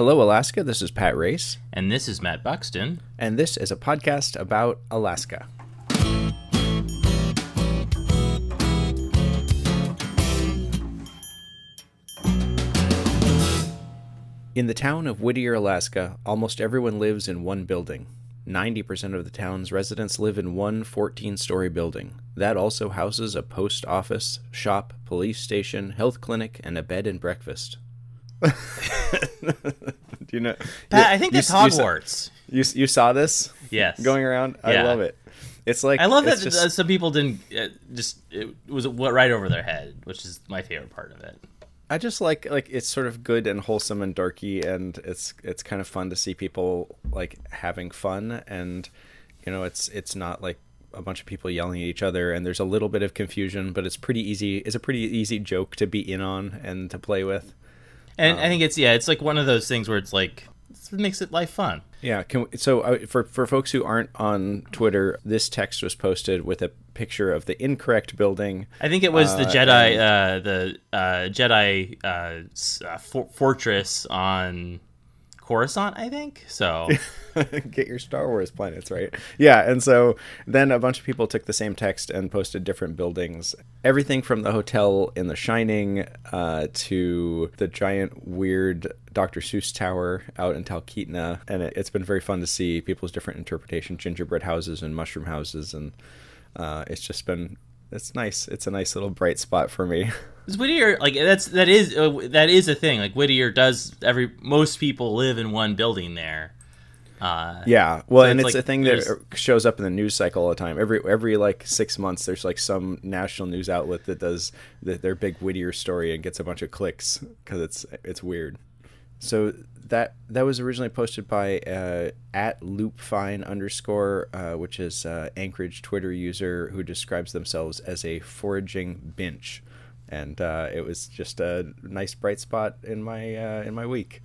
Hello, Alaska. This is Pat Race, And this is Matt Buxton. and this is a podcast about Alaska. In the town of Whittier, Alaska, almost everyone lives in one building. 90% of the town's residents live in one 14 story building. That also houses a post office, shop, police station, health clinic, and a bed and breakfast. Do you know? Pat, you- I think that's you Hogwarts. You, you saw this Yes. going around? I Yeah. love it. It's like I love that just- uh, some people didn't uh, just it was right over their head, which is my favorite part of it. I just like like it's sort of good and wholesome and darky, and it's it's kind of fun to see people like having fun, and you know it's it's not like a bunch of people yelling at each other, and there's a little bit of confusion, but it's pretty easy. It's a pretty easy joke to be in on and to play with. And I think it's yeah, it's like one of those things where it's like it makes it life fun. Yeah. Can we, so uh, for for folks who aren't on Twitter, this text was posted with a picture of the incorrect building. I think it was the Uh, Jedi, uh, the uh, Jedi uh, uh, for- fortress on Coruscant. I think so. get your Star Wars planets right. Yeah, and so then a bunch of people took the same text and posted different buildings. Everything from the hotel in The Shining uh, to the giant weird Dr. Seuss Tower out in Talkeetna, and it, it's been very fun to see people's different interpretation, gingerbread houses and mushroom houses, and uh, it's just been it's nice. It's a nice little bright spot for me. Whittier like that's that is uh, that is a thing. Like Whittier does every most people live in one building there. Uh, Yeah, well, So and it's it's like a thing there's- that shows up in the news cycle all the time. Every every like six months, there's like some national news outlet that does the, their big Whittier story and gets a bunch of clicks because it's it's weird. So that that was originally posted by uh, at loopfine underscore, uh, which is uh, Anchorage Twitter user who describes themselves as a foraging bench, and uh, it was just a nice bright spot in my uh, in my week.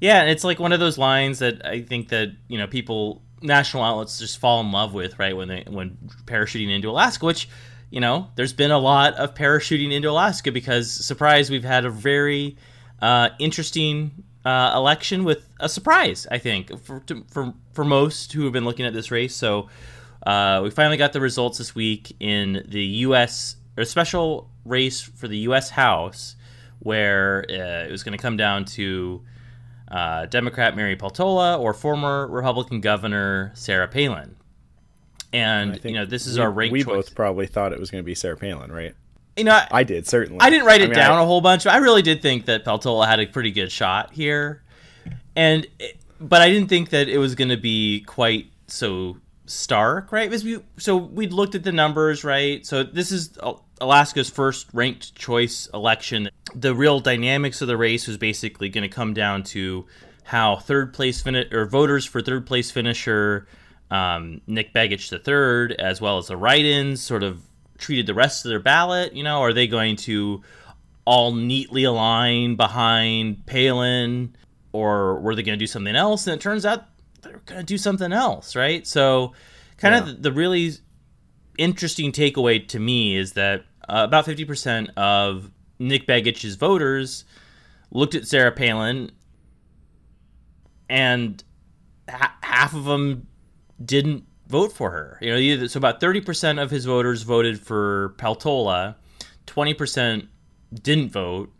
Yeah, it's like one of those lines that I think that you know people national outlets just fall in love with, right? When they when parachuting into Alaska, which you know there's been a lot of parachuting into Alaska because surprise, we've had a very uh, interesting uh, election with a surprise. I think for to, for for most who have been looking at this race. So uh, we finally got the results this week in the U.S. or special race for the U.S. House, where uh, it was going to come down to uh, Democrat Mary Peltola or former Republican Governor Sarah Palin. And, you know, this is we, our ranked We choice. both probably thought it was going to be Sarah Palin, right? you know, I, I did certainly. I didn't write it mean, down I- a whole bunch, but I really did think that Peltola had a pretty good shot here. And, but I didn't think that it was going to be quite so stark, right? We, so we'd looked at the numbers, right? So this is Alaska's first ranked choice election. The real dynamics of the race was basically going to come down to how third place finish or voters for third place finisher um, Nick Begich III, as well as the write-ins, sort of treated the rest of their ballot. You know, are they going to all neatly align behind Palin, or were they going to do something else? And it turns out they're going to do something else, right? So, kind Yeah. of the, the really interesting takeaway to me is that uh, about 50% of Nick Begich's voters looked at Sarah Palin and ha- half of them didn't vote for her. You know, either, so about 30% of his voters voted for Peltola, 20% didn't vote,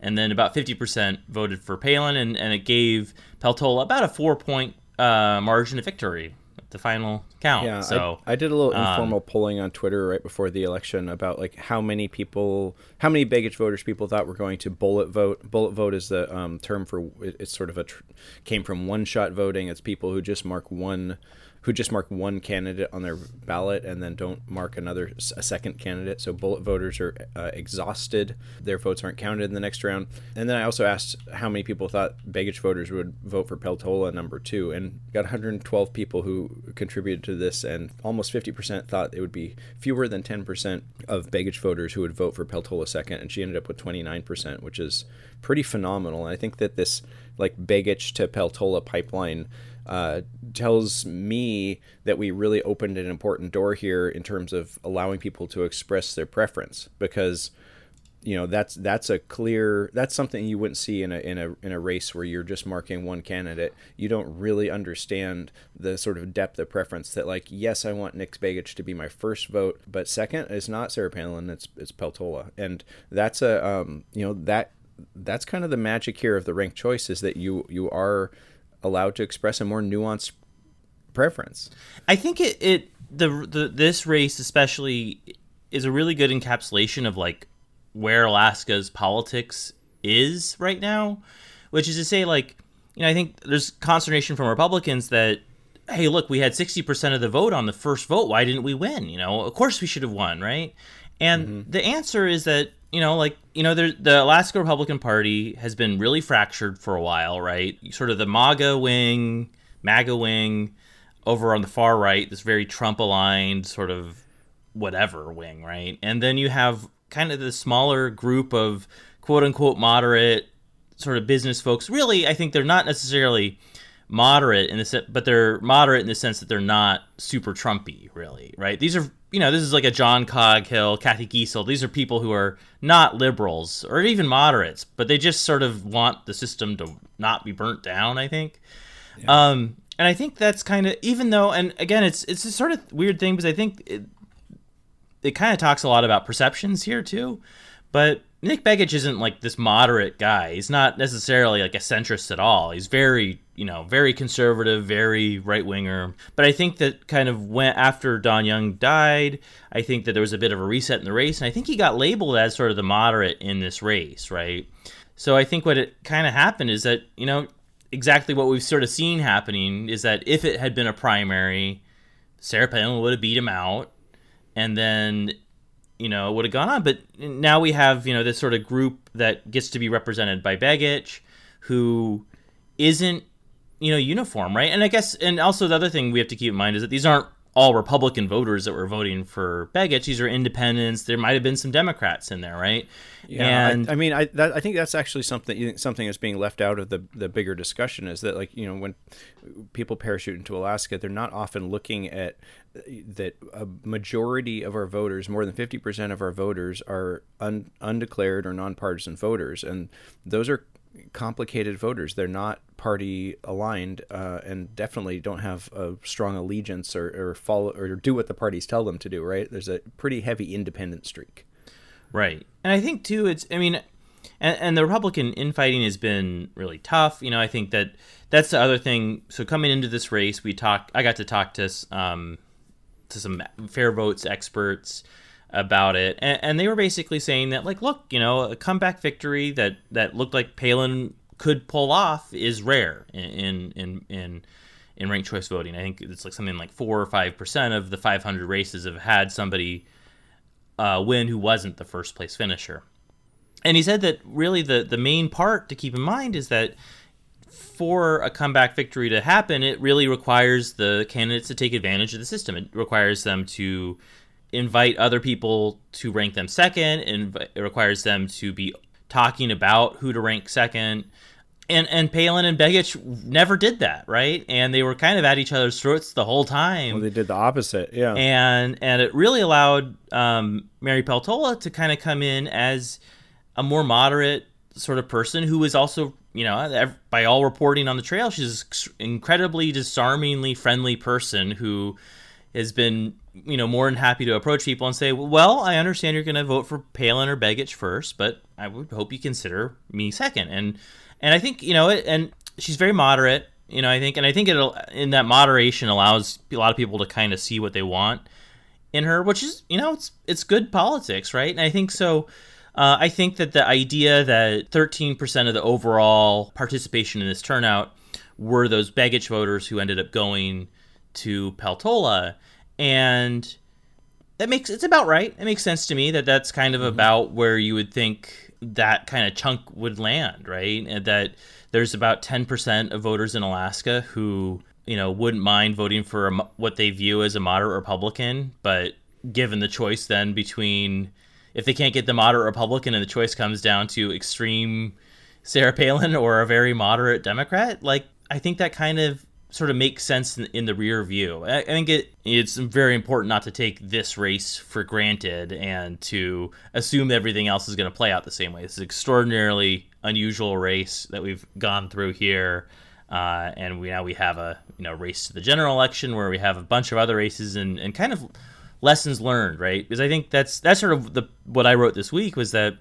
and then about 50% voted for Palin, and, and it gave Peltola about a four point uh, margin of victory at the final count. Yeah, so I, I did a little um, informal polling on Twitter right before the election about like how many people, how many Begich voters people thought were going to bullet vote. Bullet vote is the um, term for it- it's sort of a tr- came from one shot voting. It's people who just mark one, who just mark one candidate on their ballot and then don't mark another a second candidate. So bullet voters are uh, exhausted; their votes aren't counted in the next round. And then I also asked how many people thought Begich voters would vote for Peltola number two, and got 112 people who contributed to this, and almost 50% thought it would be fewer than 10% of Begich voters who would vote for Peltola second, and she ended up with 29%, which is pretty phenomenal. And I think that this like Begich to Peltola pipeline uh, tells me that we really opened an important door here in terms of allowing people to express their preference because you know that's that's a clear that's something you wouldn't see in a in a in a race where you're just marking one candidate. You don't really understand the sort of depth of preference that like yes, I want Nick Begich to be my first vote, but second is not Sarah Palin, it's it's Peltola, and that's a um, you know that that's kind of the magic here of the ranked choice is that you you are allowed to express a more nuanced preference. I think it, it the, the this race especially is a really good encapsulation of like where Alaska's politics is right now, which is to say like you know I think there's consternation from Republicans that hey look we had 60% of the vote on the first vote why didn't we win you know of course we should have won right and mm-hmm. the answer is that you know, like you know, the Alaska Republican Party has been really fractured for a while, right? Sort of the MAGA wing, MAGA wing, over on the far right, this very Trump aligned sort of whatever wing, right? And then you have kind of the smaller group of quote unquote moderate sort of business folks. Really, I think they're not necessarily moderate in the sense, but they're moderate in the sense that they're not super Trumpy, really, right? These are you know, this is like a John Coghill, Cathy Giessel. These are people who are not liberals or even moderates, but they just sort of want the system to not be burnt down. I think, yeah. um, and I think that's kind of even though, and again, it's it's a sort of weird thing because I think it, it kind of talks a lot about perceptions here too, but Nick Begich isn't like this moderate guy. He's not necessarily like a centrist at all. He's very, you know, very conservative, very right winger. But I think that kind of went after Don Young died. I think that there was a bit of a reset in the race, and I think he got labeled as sort of the moderate in this race, right? So I think what it kind of happened is that you know exactly what we've sort of seen happening is that if it had been a primary, Sarah Palin would have beat him out, and then you know, would have gone on. But now we have, you know, this sort of group that gets to be represented by Begich, who isn't, you know, uniform, right? And I guess, and also the other thing we have to keep in mind is that these aren't all Republican voters that were voting for Begich. These are independents. There might have been some Democrats in there, right? Yeah, and I, I mean, I that, I think that's actually something something that's being left out of the the bigger discussion is that like you know when people parachute into Alaska, they're not often looking at that a majority of our voters, more than fifty percent of our voters, are un, undeclared or nonpartisan voters, and those are complicated voters. They're not party aligned, uh, and definitely don't have a strong allegiance or, or follow or do what the parties tell them to do. Right? There's a pretty heavy independent streak. Right, and I think too, it's. I mean, and, and the Republican infighting has been really tough. You know, I think that that's the other thing. So coming into this race, we talked. I got to talk to um, to some fair votes experts about it, and, and, they were basically saying that, like, look, you know, a comeback victory that that looked like Palin could pull off is rare in in in in ranked choice voting. I think it's like something like four or five percent of the 500 races have had somebody uh, win who wasn't the first place finisher. And he said that really the the main part to keep in mind is that for a comeback victory to happen, it really requires the candidates to take advantage of the system. It requires them to invite other people to rank them second, and it requires them to be talking about who to rank second. And and Palin and Begich never did that, right? And they were kind of at each other's throats the whole time. Well, they did the opposite, yeah. And and it really allowed um, Mary Peltola to kind of come in as a more moderate sort of person who was also, you know, by all reporting on the trail, she's an incredibly disarmingly friendly person who has been you know more than happy to approach people and say, well, I understand you're going to vote for Palin or Begich first, but I would hope you consider me second. And and I think you know, and she's very moderate. You know, I think, and I think it'll, in that moderation allows a lot of people to kind of see what they want in her, which is you know, it's it's good politics, right? And I think so. Uh, I think that the idea that 13% of the overall participation in this turnout were those Begich voters who ended up going to Peltola and that makes it's about right. It makes sense to me that that's kind of mm-hmm. about where you would think that kind of chunk would land, right? And that there's about 10% of voters in Alaska who, you know, wouldn't mind voting for a, what they view as a moderate Republican, but given the choice then between if they can't get the moderate Republican and the choice comes down to extreme Sarah Palin or a very moderate Democrat, like I think that kind of sort of makes sense in, in the rear view. I, I, think it it's very important not to take this race for granted and to assume everything else is going to play out the same way. This is extraordinarily unusual race that we've gone through here. Uh, and we now we have a you know race to the general election where we have a bunch of other races and, and kind of lessons learned, right? Because I think that's that's sort of the what I wrote this week was that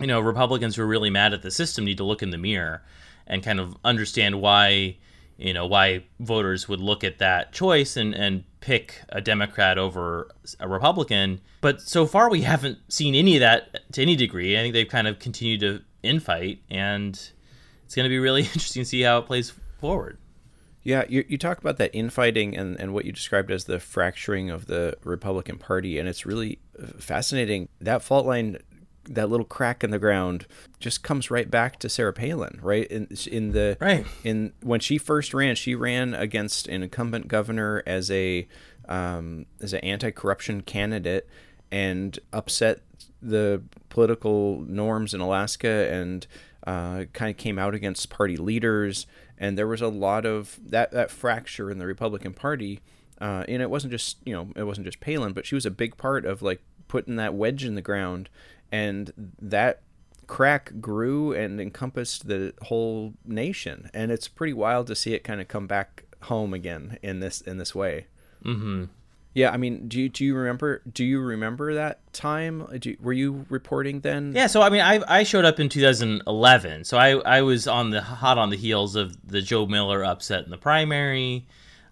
you know Republicans who are really mad at the system need to look in the mirror and kind of understand why you know why voters would look at that choice and and pick a Democrat over a Republican. But so far we haven't seen any of that to any degree. I think they've kind of continued to infight, and it's going to be really interesting to see how it plays forward. Yeah, you, you talk about that infighting and, and what you described as the fracturing of the Republican Party, and it's really uh, fascinating. That fault line that little crack in the ground just comes right back to Sarah Palin, right? In in the right in when she first ran, she ran against an incumbent governor as a um, as an anti-corruption candidate and upset the political norms in Alaska and uh, kind of came out against party leaders. And there was a lot of that that fracture in the Republican Party. Uh, and it wasn't just you know it wasn't just Palin, but she was a big part of like putting that wedge in the ground and that crack grew and encompassed the whole nation. And it's pretty wild to see it kind of come back home again in this in this way. Mm-hmm. yeah i mean do you do you remember do you remember that time? You, were you reporting then? Yeah so i mean i i showed up in 2011 so i i was on the hot on the heels of the joe miller upset in the primary.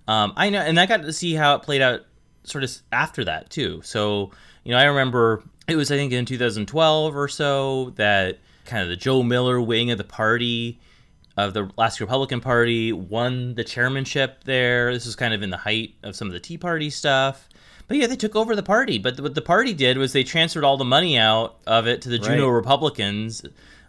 Um i know and i got to see how it played out sort of after that too. So you know i remember it was I think in 2012 or so that kind of the Joe Miller wing of the party of the Alaska Republican Party won the chairmanship there. This was kind of in the height of some of the Tea Party stuff. But yeah, they took over the party. But what the party did was they transferred all the money out of it to the Juneau right. Republicans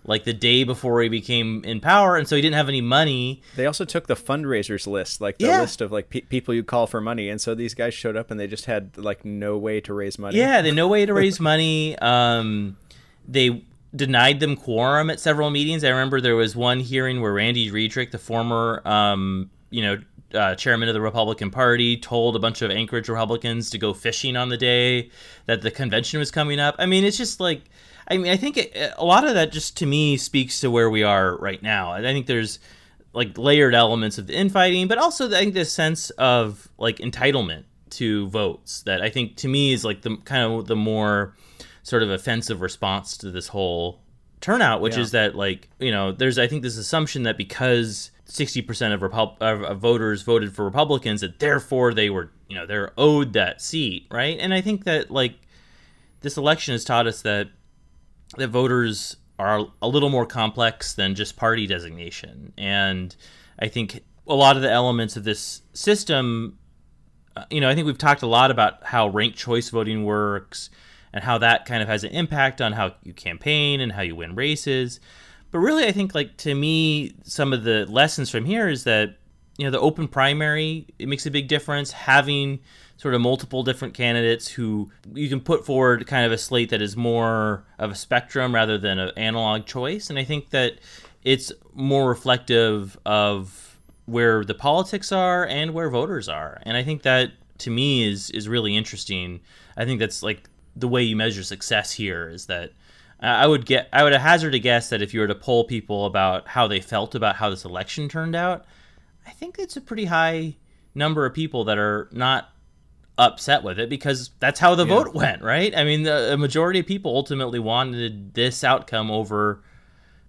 like the day before he became in power, and so he didn't have any money. They also took the fundraisers list, like the yeah. list of like pe- people you call for money, and so these guys showed up and they just had like no way to raise money. Yeah, they no way to raise money. Um, they denied them quorum at several meetings. I remember there was one hearing where Randy Ruedrich, the former, um, you know, uh, chairman of the Republican Party, told a bunch of Anchorage Republicans to go fishing on the day that the convention was coming up. I mean, it's just like I mean, I think it, a lot of that just to me speaks to where we are right now. I think there's like layered elements of the infighting, but also I think this sense of like entitlement to votes that I think to me is like the kind of the more sort of offensive response to this whole turnout, which yeah. is that like you know there's I think this assumption that because 60% of, Repu- of voters voted for Republicans that therefore they were you know they're owed that seat, right? And I think that like this election has taught us that that voters are a little more complex than just party designation. And I think a lot of the elements of this system, uh, you know, I think we've talked a lot about how ranked choice voting works and how that kind of has an impact on how you campaign and how you win races. But really, I think, like, to me, some of the lessons from here is that, you know, the open primary, it makes a big difference. Having sort of multiple different candidates who you can put forward kind of a slate that is more of a spectrum rather than an analog choice. And I think that it's more reflective of where the politics are and where voters are. And I think that to me is is really interesting. I think that's like the way you measure success here is that I would get I would hazard a guess that if you were to poll people about how they felt about how this election turned out, I think it's a pretty high number of people that are not upset with it because that's how the yeah. vote went, right? I mean, the, the, majority of people ultimately wanted this outcome over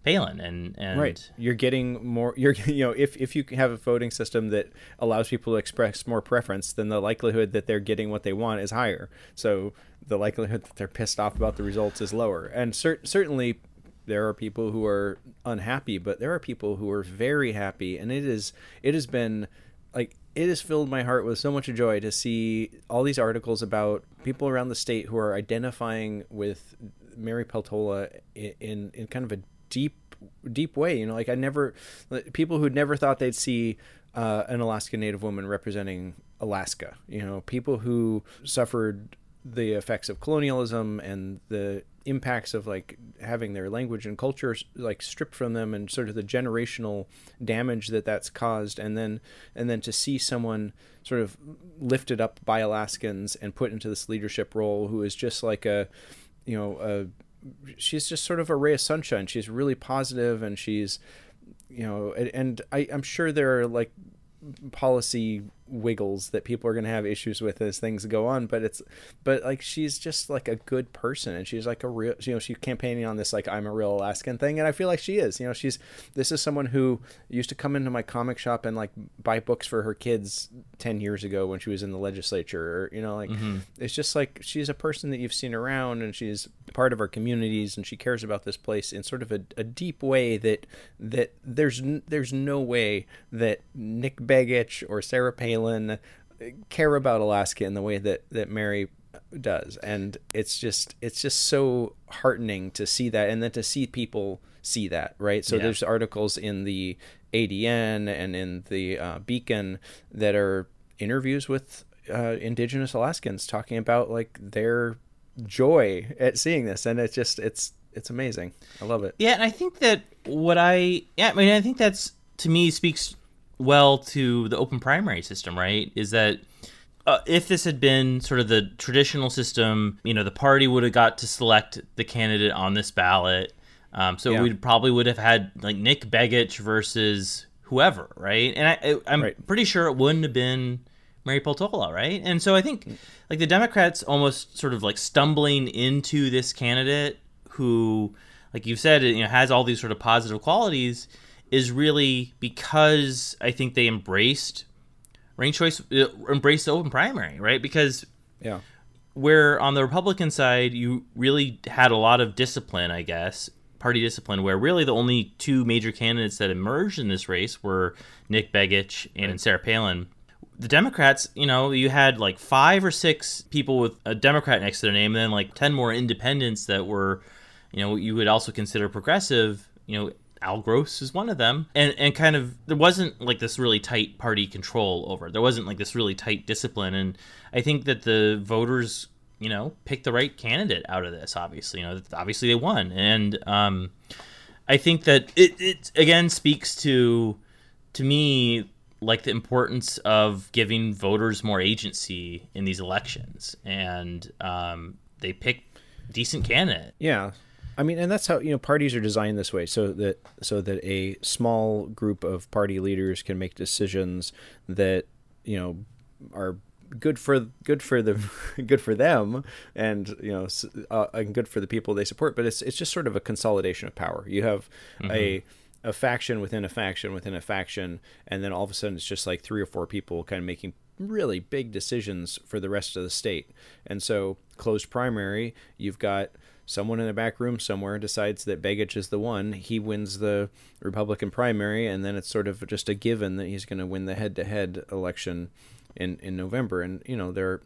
Palin, and, and right, you're getting more. You're you know, if if you have a voting system that allows people to express more preference, then the likelihood that they're getting what they want is higher. So the likelihood that they're pissed off about the results is lower, and cer- certainly. There are people who are unhappy, but there are people who are very happy, and it is it has been like it has filled my heart with so much joy to see all these articles about people around the state who are identifying with Mary Peltola in in kind of a deep deep way. You know, like I never people who'd never thought they'd see uh, an Alaska Native woman representing Alaska. You know, people who suffered the effects of colonialism and the impacts of like having their language and culture like stripped from them and sort of the generational damage that that's caused and then and then to see someone sort of lifted up by Alaskans and put into this leadership role who is just like a you know a she's just sort of a ray of sunshine. She's really positive and she's you know and, and I, i'm sure there are like policy wiggles that people are going to have issues with as things go on but it's but like she's just like a good person and she's like a real you know she's campaigning on this like i'm a real alaskan thing and i feel like she is you know she's this is someone who used to come into my comic shop and like buy books for her kids 10 years ago when she was in the legislature or you know like mm-hmm. it's just like she's a person that you've seen around and she's part of our communities and she cares about this place in sort of a, a deep way that that there's there's no way that nick begich or sarah palin Palin care about Alaska in the way that that Mary does, and it's just it's just so heartening to see that, and then to see people see that, right? So yeah. there's articles in the ADN and in the uh, Beacon that are interviews with uh, Indigenous Alaskans talking about like their joy at seeing this, and it's just it's it's amazing. I love it. Yeah, and I think that what I yeah, I mean, I think that's to me speaks well to the open primary system, right? Is that uh, if this had been sort of the traditional system, you know, the party would have got to select the candidate on this ballot. Um, so yeah. we probably would have had like Nick Begich versus whoever, right? And I, am right. pretty sure it wouldn't have been Mary Peltola, right? And so I think like the Democrats almost sort of like stumbling into this candidate who, like you've said, you know, has all these sort of positive qualities is really because I think they embraced ranked choice, uh, embraced the open primary, right? Because yeah, where on the Republican side you really had a lot of discipline, I guess, party discipline, where really the only two major candidates that emerged in this race were Nick Begich and right. Sarah Palin. The Democrats, you know, you had like five or six people with a Democrat next to their name, and then like ten more independents that were, you know, you would also consider progressive. You know, Al Gross is one of them. And and kind of there wasn't like this really tight party control over. There wasn't like this really tight discipline and I think that the voters, you know, picked the right candidate out of this obviously. You know, obviously they won. And um I think that it it again speaks to to me like the importance of giving voters more agency in these elections and um they picked decent candidate. Yeah. I mean, and that's how you know parties are designed this way, so that so that a small group of party leaders can make decisions that you know are good for good for the good for them and you know uh, and good for the people they support but it's it's just sort of a consolidation of power you have mm-hmm. a a faction within a faction within a faction and then all of a sudden it's just like three or four people kind of making really big decisions for the rest of the state and so closed primary you've got someone in a back room somewhere decides that Begich is the one, he wins the Republican primary, and then it's sort of just a given that he's going to win the head-to-head election in in November. And you know, there,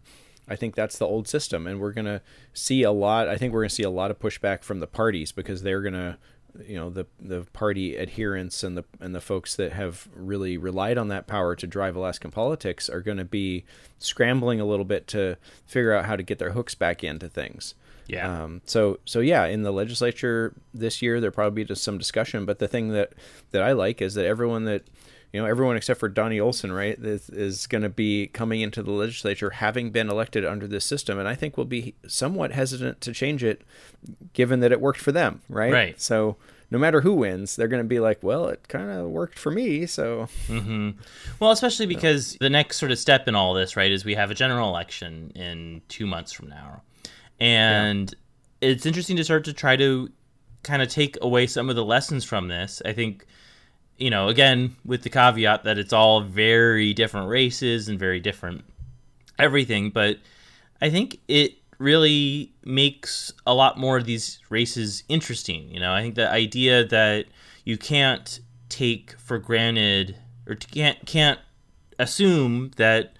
I think that's the old system, and we're going to see a lot. I think we're going to see a lot of pushback from the parties because they're going to you know the the party adherents and the and the folks that have really relied on that power to drive Alaskan politics are going to be scrambling a little bit to figure out how to get their hooks back into things. Yeah. Um, so so yeah, in the legislature this year, there probably just some discussion. But the thing that that I like is that everyone that you know everyone except for Donny Olson, right, is, is going to be coming into the legislature having been elected under this system, and I think will be somewhat hesitant to change it, given that it worked for them, right? Right. So no matter who wins, they're going to be like, well, it kind of worked for me. So, mm-hmm. well, especially because the next sort of step in all this, right, is we have a general election in two months from now and yeah. it's interesting to start to try to kind of take away some of the lessons from this. I think, you know, again with the caveat that it's all very different races and very different everything, but I think it really makes a lot more of these races interesting. You know, I think the idea that you can't take for granted or can't can't assume that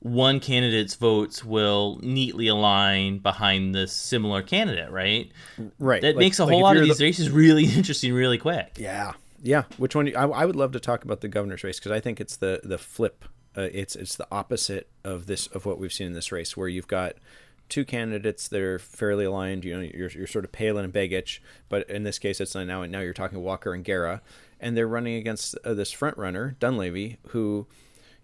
one candidate's votes will neatly align behind the similar candidate, right? Right. That like, makes a whole lot of these the... races really interesting, really quick. Yeah, yeah. Which one? I, I would love to talk about the governor's race because I think it's the the flip. Uh, it's it's the opposite of this of what we've seen in this race, where you've got two candidates that are fairly aligned. You know, you're, you're sort of Palin and Begich, but in this case, it's now now you're talking Walker and Gara, and they're running against uh, this front runner Dunleavy, who,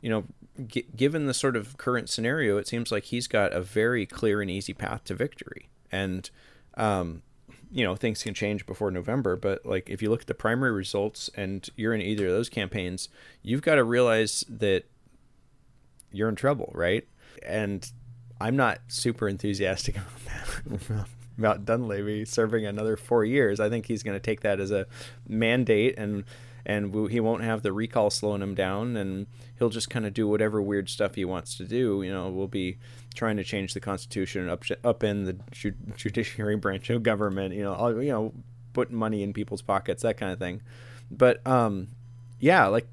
you know, g- given the sort of current scenario, it seems like he's got a very clear and easy path to victory, and. Um, you know things can change before November, but like if you look at the primary results and you're in either of those campaigns, you've got to realize that you're in trouble, right? And I'm not super enthusiastic about that. about Dunleavy serving another four years. I think he's going to take that as a mandate, and and he won't have the recall slowing him down, and he'll just kind of do whatever weird stuff he wants to do. You know, we'll be trying to change the constitution up up in the ju- judiciary branch of government. You know, all, you know, putting money in people's pockets, that kind of thing. But um, yeah, like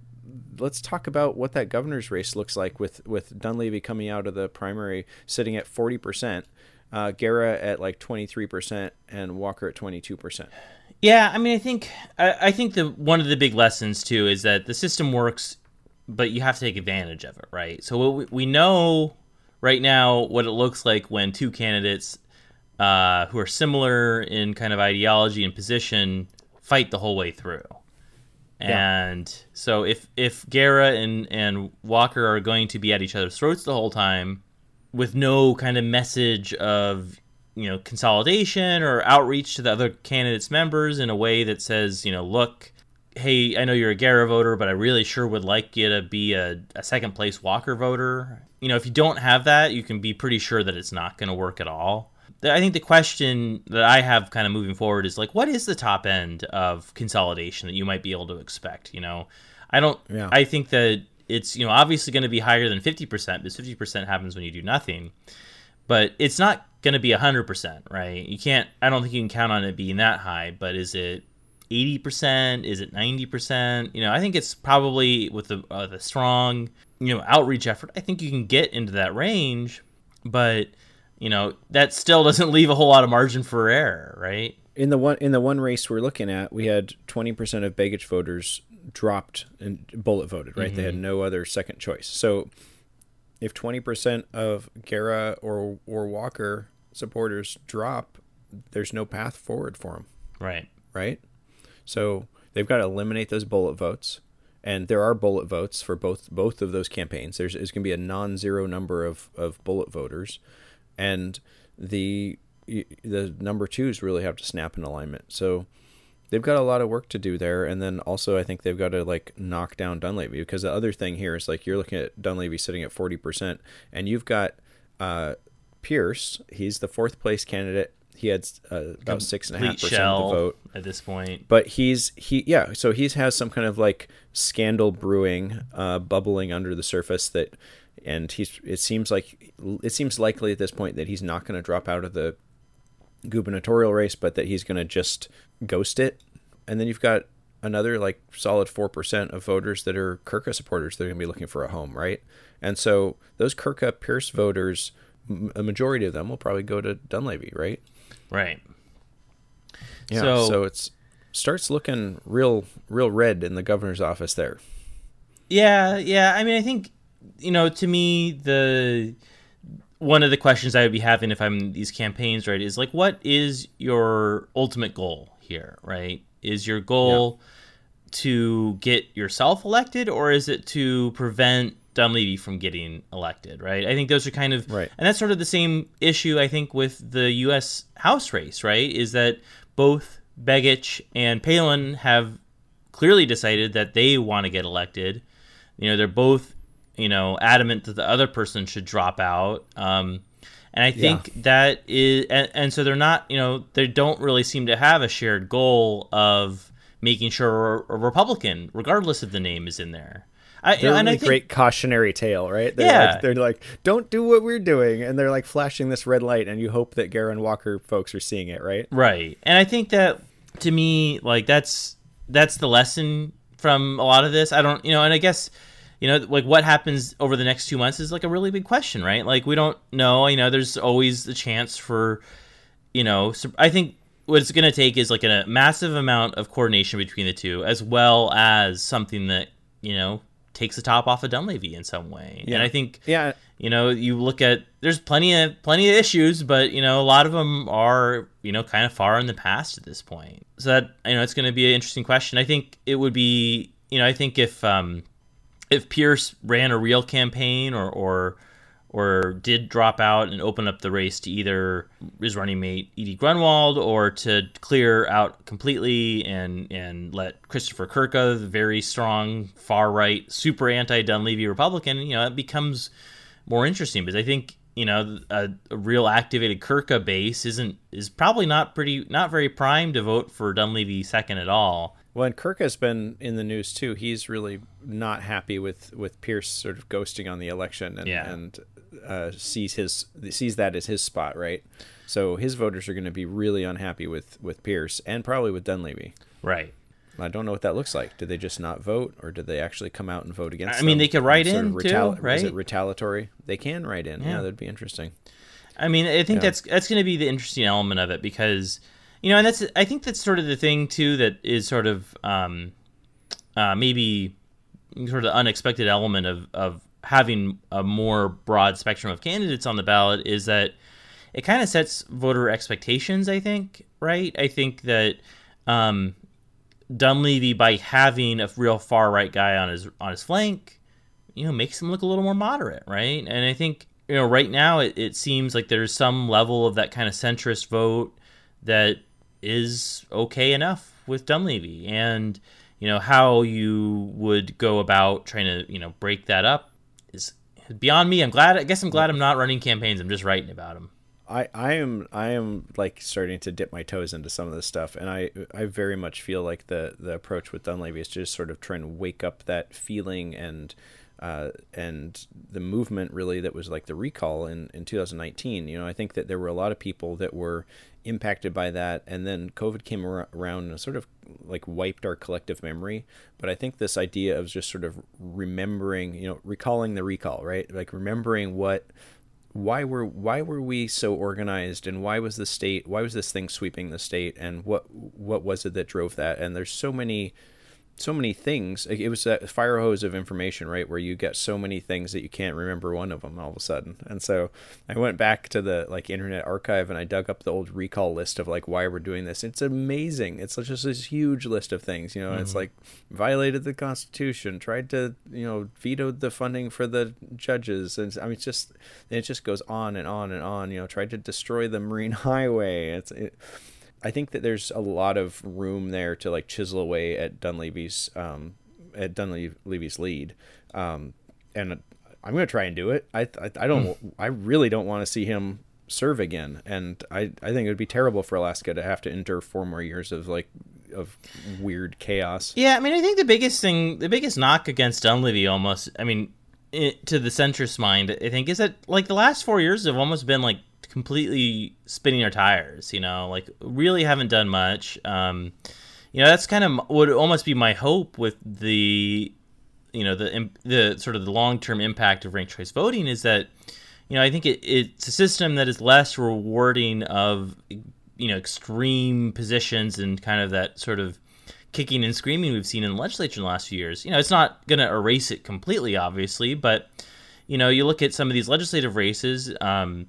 let's talk about what that governor's race looks like with with Dunleavy coming out of the primary sitting at forty percent, uh, Gara at like twenty three percent, and Walker at twenty two percent. Yeah, I mean, I think I, I think the one of the big lessons too is that the system works, but you have to take advantage of it, right? So we, we know right now what it looks like when two candidates uh, who are similar in kind of ideology and position fight the whole way through. And yeah. so if if Gara and and Walker are going to be at each other's throats the whole time with no kind of message of you know consolidation or outreach to the other candidates members in a way that says you know look hey i know you're a Gara voter but i really sure would like you to be a, a second place walker voter you know if you don't have that you can be pretty sure that it's not going to work at all I think the question that I have kind of moving forward is like, what is the top end of consolidation that you might be able to expect? You know, I don't. Yeah. I think that it's you know obviously going to be higher than fifty percent because fifty percent happens when you do nothing, but it's not going to be hundred percent, right? You can't. I don't think you can count on it being that high. But is it eighty percent? Is it ninety percent? You know, I think it's probably with the uh, the strong you know outreach effort. I think you can get into that range, but you know that still doesn't leave a whole lot of margin for error, right? In the one in the one race we're looking at, we had twenty percent of Begich voters dropped and bullet voted. Right, mm-hmm. they had mm-hmm. no other second choice. So, if twenty percent of Gara or or Walker supporters drop, there's no path forward for them. Right. Right. So they've got to eliminate those bullet votes and there are bullet votes for both both of those campaigns. There's, there's going to be a non-zero number of, of bullet voters, and the the number twos really have to snap in alignment. So they've got a lot of work to do there, and then also I think they've got to like knock down Dunleavy because the other thing here is like you're looking at Dunleavy sitting at forty percent, and you've got uh, Pierce. He's the fourth place candidate. He had uh, about six and a half percent of the vote at this point. But he's he yeah, so he has some kind of like scandal brewing, uh, bubbling under the surface that and he's it seems like it seems likely at this point that he's not going to drop out of the gubernatorial race, but that he's going to just ghost it. And then you've got another like solid four percent of voters that are Kurka supporters. They're going to be looking for a home, right? And so those Kurka Pierce voters, a majority of them will probably go to Dunleavy, right? Right. Yeah. So, so it's starts looking real real red in the governor's office there. Yeah, yeah. I mean, I think you know, to me, the one of the questions I would be having if I'm these campaigns, right, is like, what is your ultimate goal here, right? Is your goal yeah. to get yourself elected, or is it to prevent Dunleavy from getting elected, right? I think those are kind of, right. and that's sort of the same issue I think with the U.S. House race, right? Is that both Begich and Palin have clearly decided that they want to get elected. You know, they're both you know, adamant that the other person should drop out. Um, and I think yeah. that is, and, and, so they're not, you know, they don't really seem to have a shared goal of making sure a Republican, regardless of the name, is in there. I, they're and really I think, great cautionary tale, right? They're yeah. Like, they're like, don't do what we're doing. And they're like flashing this red light, and you hope that and Walker folks are seeing it, right? Right. And I think that to me, like, that's that's the lesson from a lot of this. I don't, you know, and I guess you know, like what happens over the next two months is like a really big question, right? Like we don't know. You know, there's always the chance for, you know, I think what it's going to take is like a massive amount of coordination between the two, as well as something that you know takes the top off of Dunleavy in some way. Yeah. And I think Yeah, you know you look at there's plenty of plenty of issues but you know a lot of them are you know kind of far in the past at this point so that you know it's going to be an interesting question i think it would be you know i think if um if pierce ran a real campaign or or or did drop out and open up the race to either his running mate Edie Grunwald or to clear out completely and and let Christopher Kurka, the very strong far right, super anti Dunleavy Republican, you know, it becomes more interesting because I think you know a, a real activated Kirka base isn't is probably not pretty not very primed to vote for Dunleavy second at all. Well, and Kirk has been in the news too. He's really not happy with, with Pierce sort of ghosting on the election, and Yeah. and uh, sees his sees that as his spot, right? So his voters are going to be really unhappy with with Pierce and probably with Dunleavy. Right. I don't know what that looks like. Did they just not vote, or did they actually come out and vote against? I mean, they could write Sort in, of too, retali- Is right? it retaliatory? They can write in. Yeah, Yeah. that'd be interesting. I mean, I think Yeah. that's that's going to be the interesting element of it because you know, and that's I think that's sort of the thing too that is sort of um, uh, maybe sort of the unexpected element of of having a more broad spectrum of candidates on the ballot is that it kind of sets voter expectations. I think, right? I think that um, Dunleavy, by having a real far right guy on his on his flank, you know, makes him look a little more moderate, right? And I think you know, right now it, it seems like there's some level of that kind of centrist vote that is okay enough with Dunleavy, and you know how you would go about trying to you know break that up is beyond me. I'm glad. I guess I'm glad I'm not running campaigns. I'm just writing about them. I, I am I am like starting to dip my toes into some of this stuff, and I I very much feel like the the approach with Dunleavy is to just sort of trying to wake up that feeling and uh, and the movement really that was like the recall in, in 2019. You know, I think that there were a lot of people that were impacted by that, and then COVID came ar- around and sort of like wiped our collective memory. But I think this idea of just sort of remembering, you know, recalling the recall, right? Like remembering what why were why were we so organized and why was the state why was this thing sweeping the state and what what was it that drove that and there's so many so many things. It was a fire hose of information right where you get so many things that you can't remember one of them all of a sudden. And so i went back to the like internet archive and i dug up the old recall list of like why we're doing this. It's amazing. It's just this huge list of things you know it's mm-hmm. like violated the constitution tried to you know veto the funding for the judges. And i mean it's just it just goes on and on and on you know tried to destroy the marine highway. It's it, I think that there's a lot of room there to like chisel away at Dunleavy's um, at Dunleavy's lead, um, and I'm gonna try and do it. I I, I don't I really don't want to see him serve again, and I I think it would be terrible for Alaska to have to endure four more years of like of weird chaos. Yeah, I mean, I think the biggest thing, the biggest knock against Dunleavy, almost, I mean, it, to the centrist mind, I think, is that like the last four years have almost been like completely spinning our tires. You know, like really haven't done much. Um, you know, that's kind of would almost be my hope with the, you know, the the sort of the long term impact of ranked choice voting is that, you know, I think it, it's a system that is less rewarding of, you know, extreme positions and kind of that sort of kicking and screaming we've seen in the legislature in the last few years. You know, it's not going to erase it completely, obviously, but you know, you look at some of these legislative races. Um,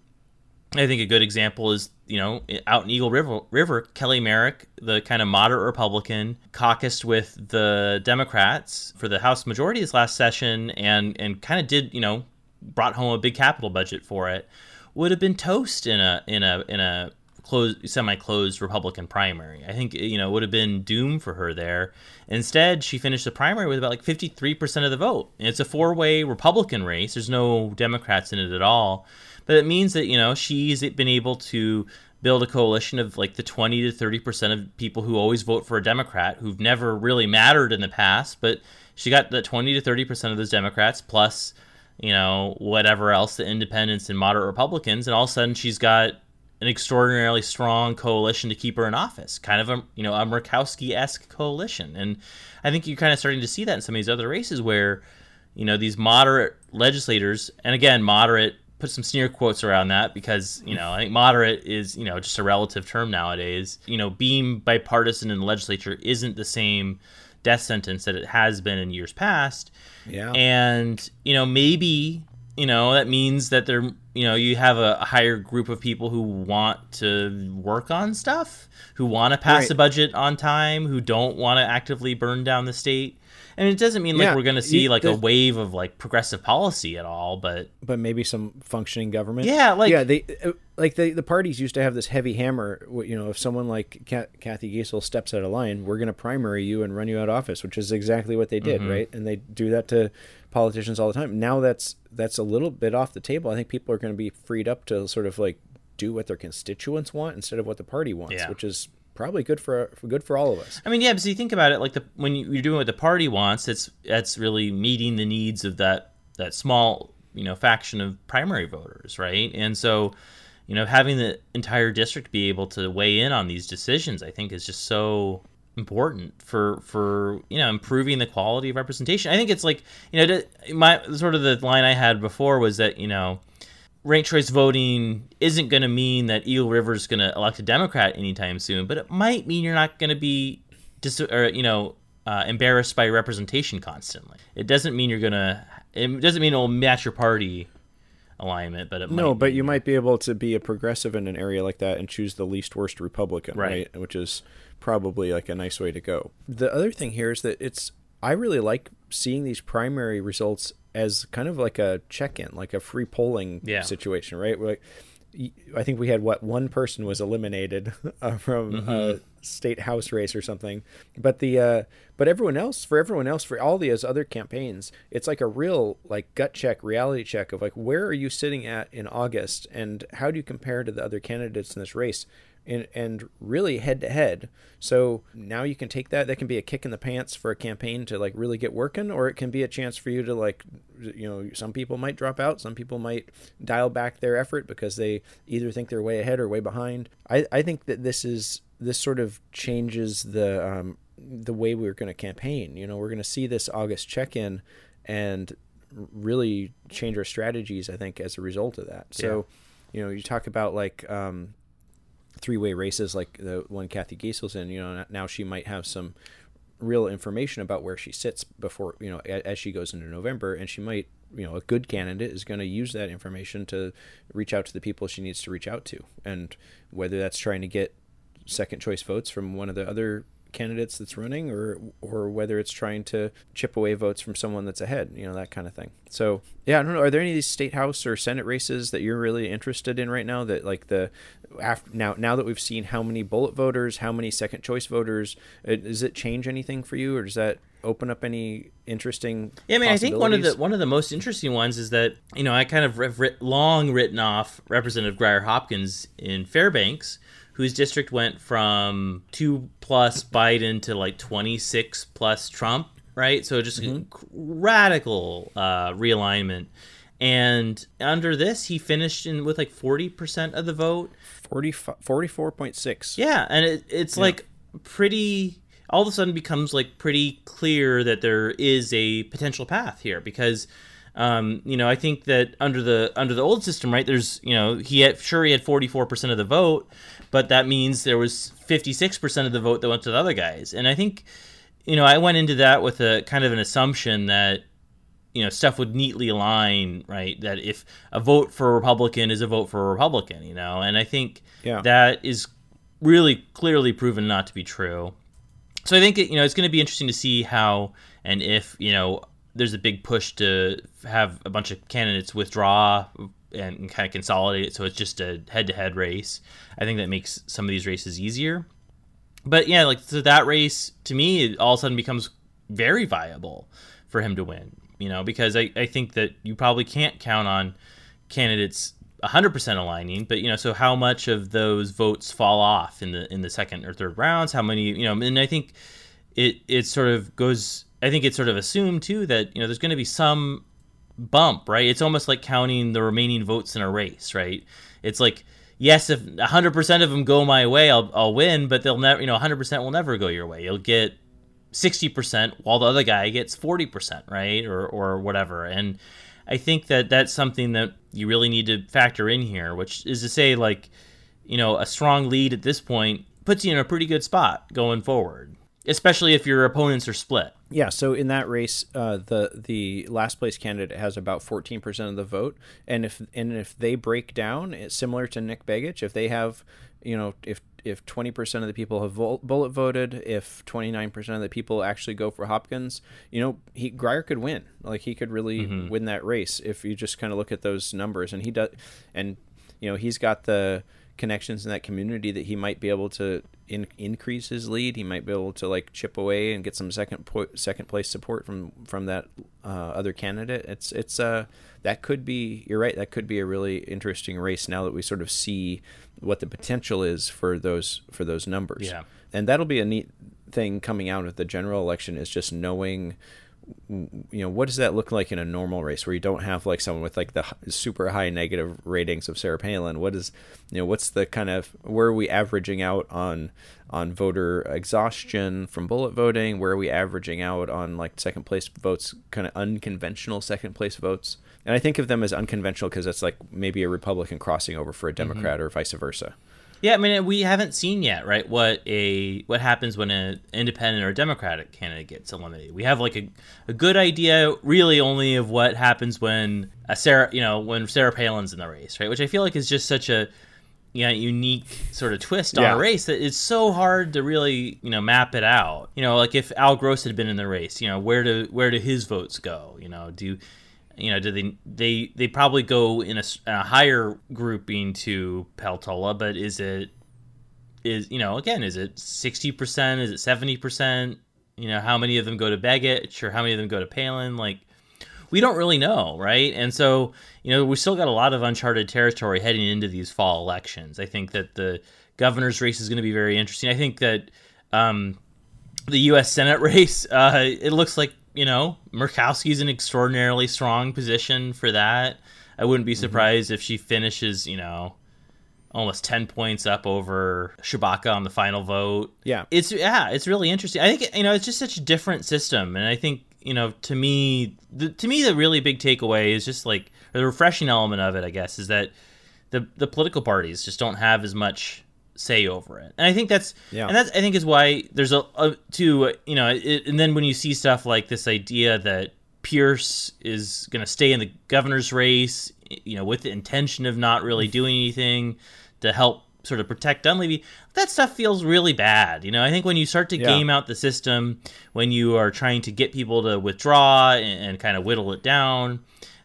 I think a good example is you know out in Eagle River, River Kelly Merrick, the kind of moderate Republican, caucused with the Democrats for the House majority this last session, and and kind of did you know brought home a big capital budget for it. Would have been toast in a in a in a closed semi-closed Republican primary. I think you know would have been doom for her there. Instead, she finished the primary with about like 53% of the vote. And it's a four-way Republican race. There's no Democrats in it at all. But it means that, you know, she's been able to build a coalition of like the 20 to 30% of people who always vote for a Democrat who've never really mattered in the past, but she got the 20 to 30% of those Democrats plus, you know, whatever else the independents and moderate Republicans and all of a sudden she's got an extraordinarily strong coalition to keep her in office, kind of a you know a Murkowski-esque coalition, and I think you're kind of starting to see that in some of these other races where you know these moderate legislators, and again moderate put some sneer quotes around that because you know I think moderate is you know just a relative term nowadays. You know being bipartisan in the legislature isn't the same death sentence that it has been in years past. Yeah. And, you know, maybe, you know, that means that there, you know, you have a, higher group of people who want to work on stuff, who want to pass Right. the budget on time, who don't want to actively burn down the state. And it doesn't mean like Yeah, we're going to see like a wave of like progressive policy at all, but but maybe some functioning government. Yeah, like- yeah, they uh, like the the parties used to have this heavy hammer. You know, if someone like Cathy Giessel steps out of line, we're going to primary you and run you out of office, which is exactly what they did, Mm-hmm. right? And they do that to politicians all the time. Now that's that's a little bit off the table. I think people are going to be freed up to sort of like do what their constituents want instead of what the party wants, Yeah. which is probably good for, for good for all of us. I mean, yeah, so you think about it, like the when you- you're doing what the party wants, it's that's really meeting the needs of that that small you know faction of primary voters, right? And so, you know, having the entire district be able to weigh in on these decisions, I think, is just so important for for you know improving the quality of representation. I think it's like you know my sort of the line I had before was that you know ranked choice voting isn't going to mean that Eagle River is going to elect a Democrat anytime soon, but it might mean you're not going to be dis- or you know uh, embarrassed by representation constantly. It doesn't mean you're going to. It doesn't mean it'll match your party alignment, but it No, might but you might be able to be a progressive in an area like that and choose the least worst Republican, Right. right? Which is probably like a nice way to go. The other thing here is that it's I really like seeing these primary results as kind of like a check-in, like a free polling Yeah. situation, right? Like I think we had what one person was eliminated uh, from Mm-hmm. a state house race or something, but the uh, but everyone else for everyone else for all these other campaigns, it's like a real like gut check, reality check of like where are you sitting at in August and how do you compare to the other candidates in this race, and and really head to head. So now you can take that. That can be a kick in the pants for a campaign to like really get working, or it can be a chance for you to like, you know, some people might drop out, some people might dial back their effort because they either think they're way ahead or way behind. I I think that this is this sort of changes the um, the way we're going to campaign. You know, we're going to see this August check in and really change our strategies. I think as a result of that. So, you know, you talk about like. Um, three-way races like the one Cathy Giessel's in, you know, now she might have some real information about where she sits before, you know, as she goes into November, and she might, you know, a good candidate is going to use that information to reach out to the people she needs to reach out to, and whether that's trying to get second choice votes from one of the other candidates that's running or or whether it's trying to chip away votes from someone that's ahead you know that kind of thing. So yeah i don't know. Are there any of these state house or senate races that you're really interested in right now that like the after now now that we've seen how many bullet voters how many second choice voters uh, does it change anything for you or does that open up any interesting Yeah, I mean, I think one of the one of the most interesting ones is that you know I kind of have writ- long written off Representative Grier Hopkins in Fairbanks, whose district went from two plus Biden to like twenty six plus Trump, right? So just Mm-hmm. radical uh, realignment. And under this, he finished in with like forty percent of the vote. 40, 44.6 Yeah, and it, it's like pretty. All of a sudden, becomes like pretty clear that there is a potential path here because, um, you know, I think that under the under the old system, right? There's, you know, he had sure he had forty four percent of the vote, but that means there was fifty six percent of the vote that went to the other guys, and I think, you know, I went into that with a kind of an assumption that you know stuff would neatly align right that if a vote for a republican is a vote for a republican you know and i think Yeah. that is really clearly proven not to be true so i think it, you know it's going to be interesting to see how and if you know there's a big push to have a bunch of candidates withdraw and, kind of consolidate it so it's just a head-to-head race i think that makes some of these races easier but yeah, like so that race to me it all of a sudden becomes very viable for him to win. You know, because I, I think that you probably can't count on candidates 100% aligning, but you know, so how much of those votes fall off in the in the second or third rounds? How many, you know, and I think it it sort of goes I think it's sort of assumed too that, you know, there's going to be some bump, right? It's almost like counting the remaining votes in a race, right? It's like yes, if 100% of them go my way, I'll I'll win, but they'll never, you know, 100% will never go your way. You'll get 60% while the other guy gets 40%, right? Or or whatever. And I think that that's something that you really need to factor in here, which is to say like, you know, a strong lead at this point puts you in a pretty good spot going forward. especially if your opponents are split. Yeah, so in that race, uh, the the last place candidate has about fourteen percent of the vote, and if and if they break down, it's similar to Nick Begich. If they have, you know, if if twenty percent of the people have vol- bullet voted, if twenty nine percent of the people actually go for Hopkins, you know, he Grier could win. Like he could really mm-hmm. win that race if you just kind of look at those numbers, and he does, and you know, he's got the connections in that community that he might be able to in, increase his lead. He might be able to like chip away and get some second po- second place support from from that uh, other candidate. It's it's uh that could be you're right. That could be a really interesting race now that we sort of see what the potential is for those for those numbers. Yeah, and that'll be a neat thing coming out of the general election is just knowing you know what does that look like in a normal race where you don't have like someone with like the super high negative ratings of Sarah Palin what is you know what's the kind of where are we averaging out on on voter exhaustion from bullet voting where are we averaging out on like second place votes kind of unconventional second place votes and I think of them as unconventional because it's like maybe a Republican crossing over for a mm-hmm. Democrat mm-hmm. or vice versa yeah, I mean, we haven't seen yet, right? What a what happens when an independent or Democratic candidate gets eliminated. We have like a, a good idea, really, only of what happens when a Sarah, you know, when Sarah Palin's in the race, right? Which I feel like is just such a you know, unique sort of twist on yeah. a race that it's so hard to really you know map it out. You know, like if Al Gross had been in the race, you know, where do where do his votes go? You know, do you know, do they they they probably go in a, a higher grouping to Peltola, but is it is you know again is it sixty percent? Is it seventy percent? You know, how many of them go to Begich or how many of them go to Palin? Like, we don't really know, right? And so you know, we still got a lot of uncharted territory heading into these fall elections. I think that the governor's race is going to be very interesting. I think that um, the U.S. Senate race, uh, it looks like you know, Murkowski's an extraordinarily strong position for that. I wouldn't be mm-hmm. surprised mm-hmm. if she finishes, you know, almost 10 points up over Tshibaka on the final vote. Yeah. It's yeah, it's really interesting. I think you know, it's just such a different system and I think, you know, to me the to me the really big takeaway is just like the refreshing element of it, I guess, is that the the political parties just don't have as much say over it. And I think that's yeah. and that's I think is why there's a, a to you know it, and then when you see stuff like this idea that Pierce is going to stay in the governor's race, you know, with the intention of not really doing anything to help sort of protect Dunleavy, that stuff feels really bad. You know, I think when you start to yeah. game out the system, when you are trying to get people to withdraw and, and kind of whittle it down,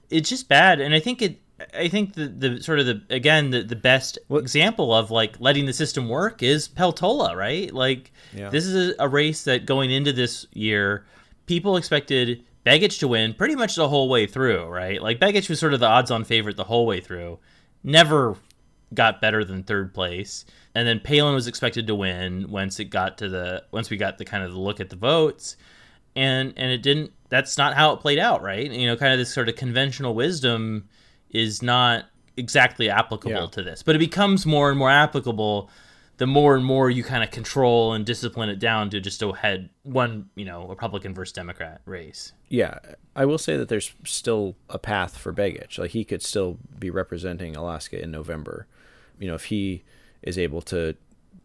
it's just bad. And I think it I think the, the sort of the again the, the best example of like letting the system work is Peltola, right? Like yeah. this is a, a, race that going into this year, people expected Begich to win pretty much the whole way through, right? Like Begich was sort of the odds-on favorite the whole way through, never got better than third place, and then Palin was expected to win once it got to the once we got the kind of the look at the votes, and and it didn't. That's not how it played out, right? You know, kind of this sort of conventional wisdom is not exactly applicable yeah. to this, but it becomes more and more applicable the more and more you kind of control and discipline it down to just a head one, you know, Republican versus Democrat race. Yeah, I will say that there's still a path for Begich. Like he could still be representing Alaska in November. You know, if he is able to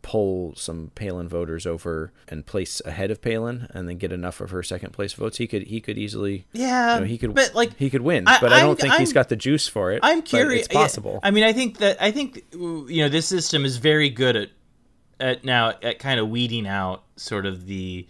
pull some Palin voters over and place ahead of Palin, and then get enough of her second place votes, he could he could easily yeah you know, he could but like he could win. I, but I, don't think I'm, he's got the juice for it. I'm curious. It's possible. I mean, I think that I think you know this system is very good at at now at kind of weeding out sort of the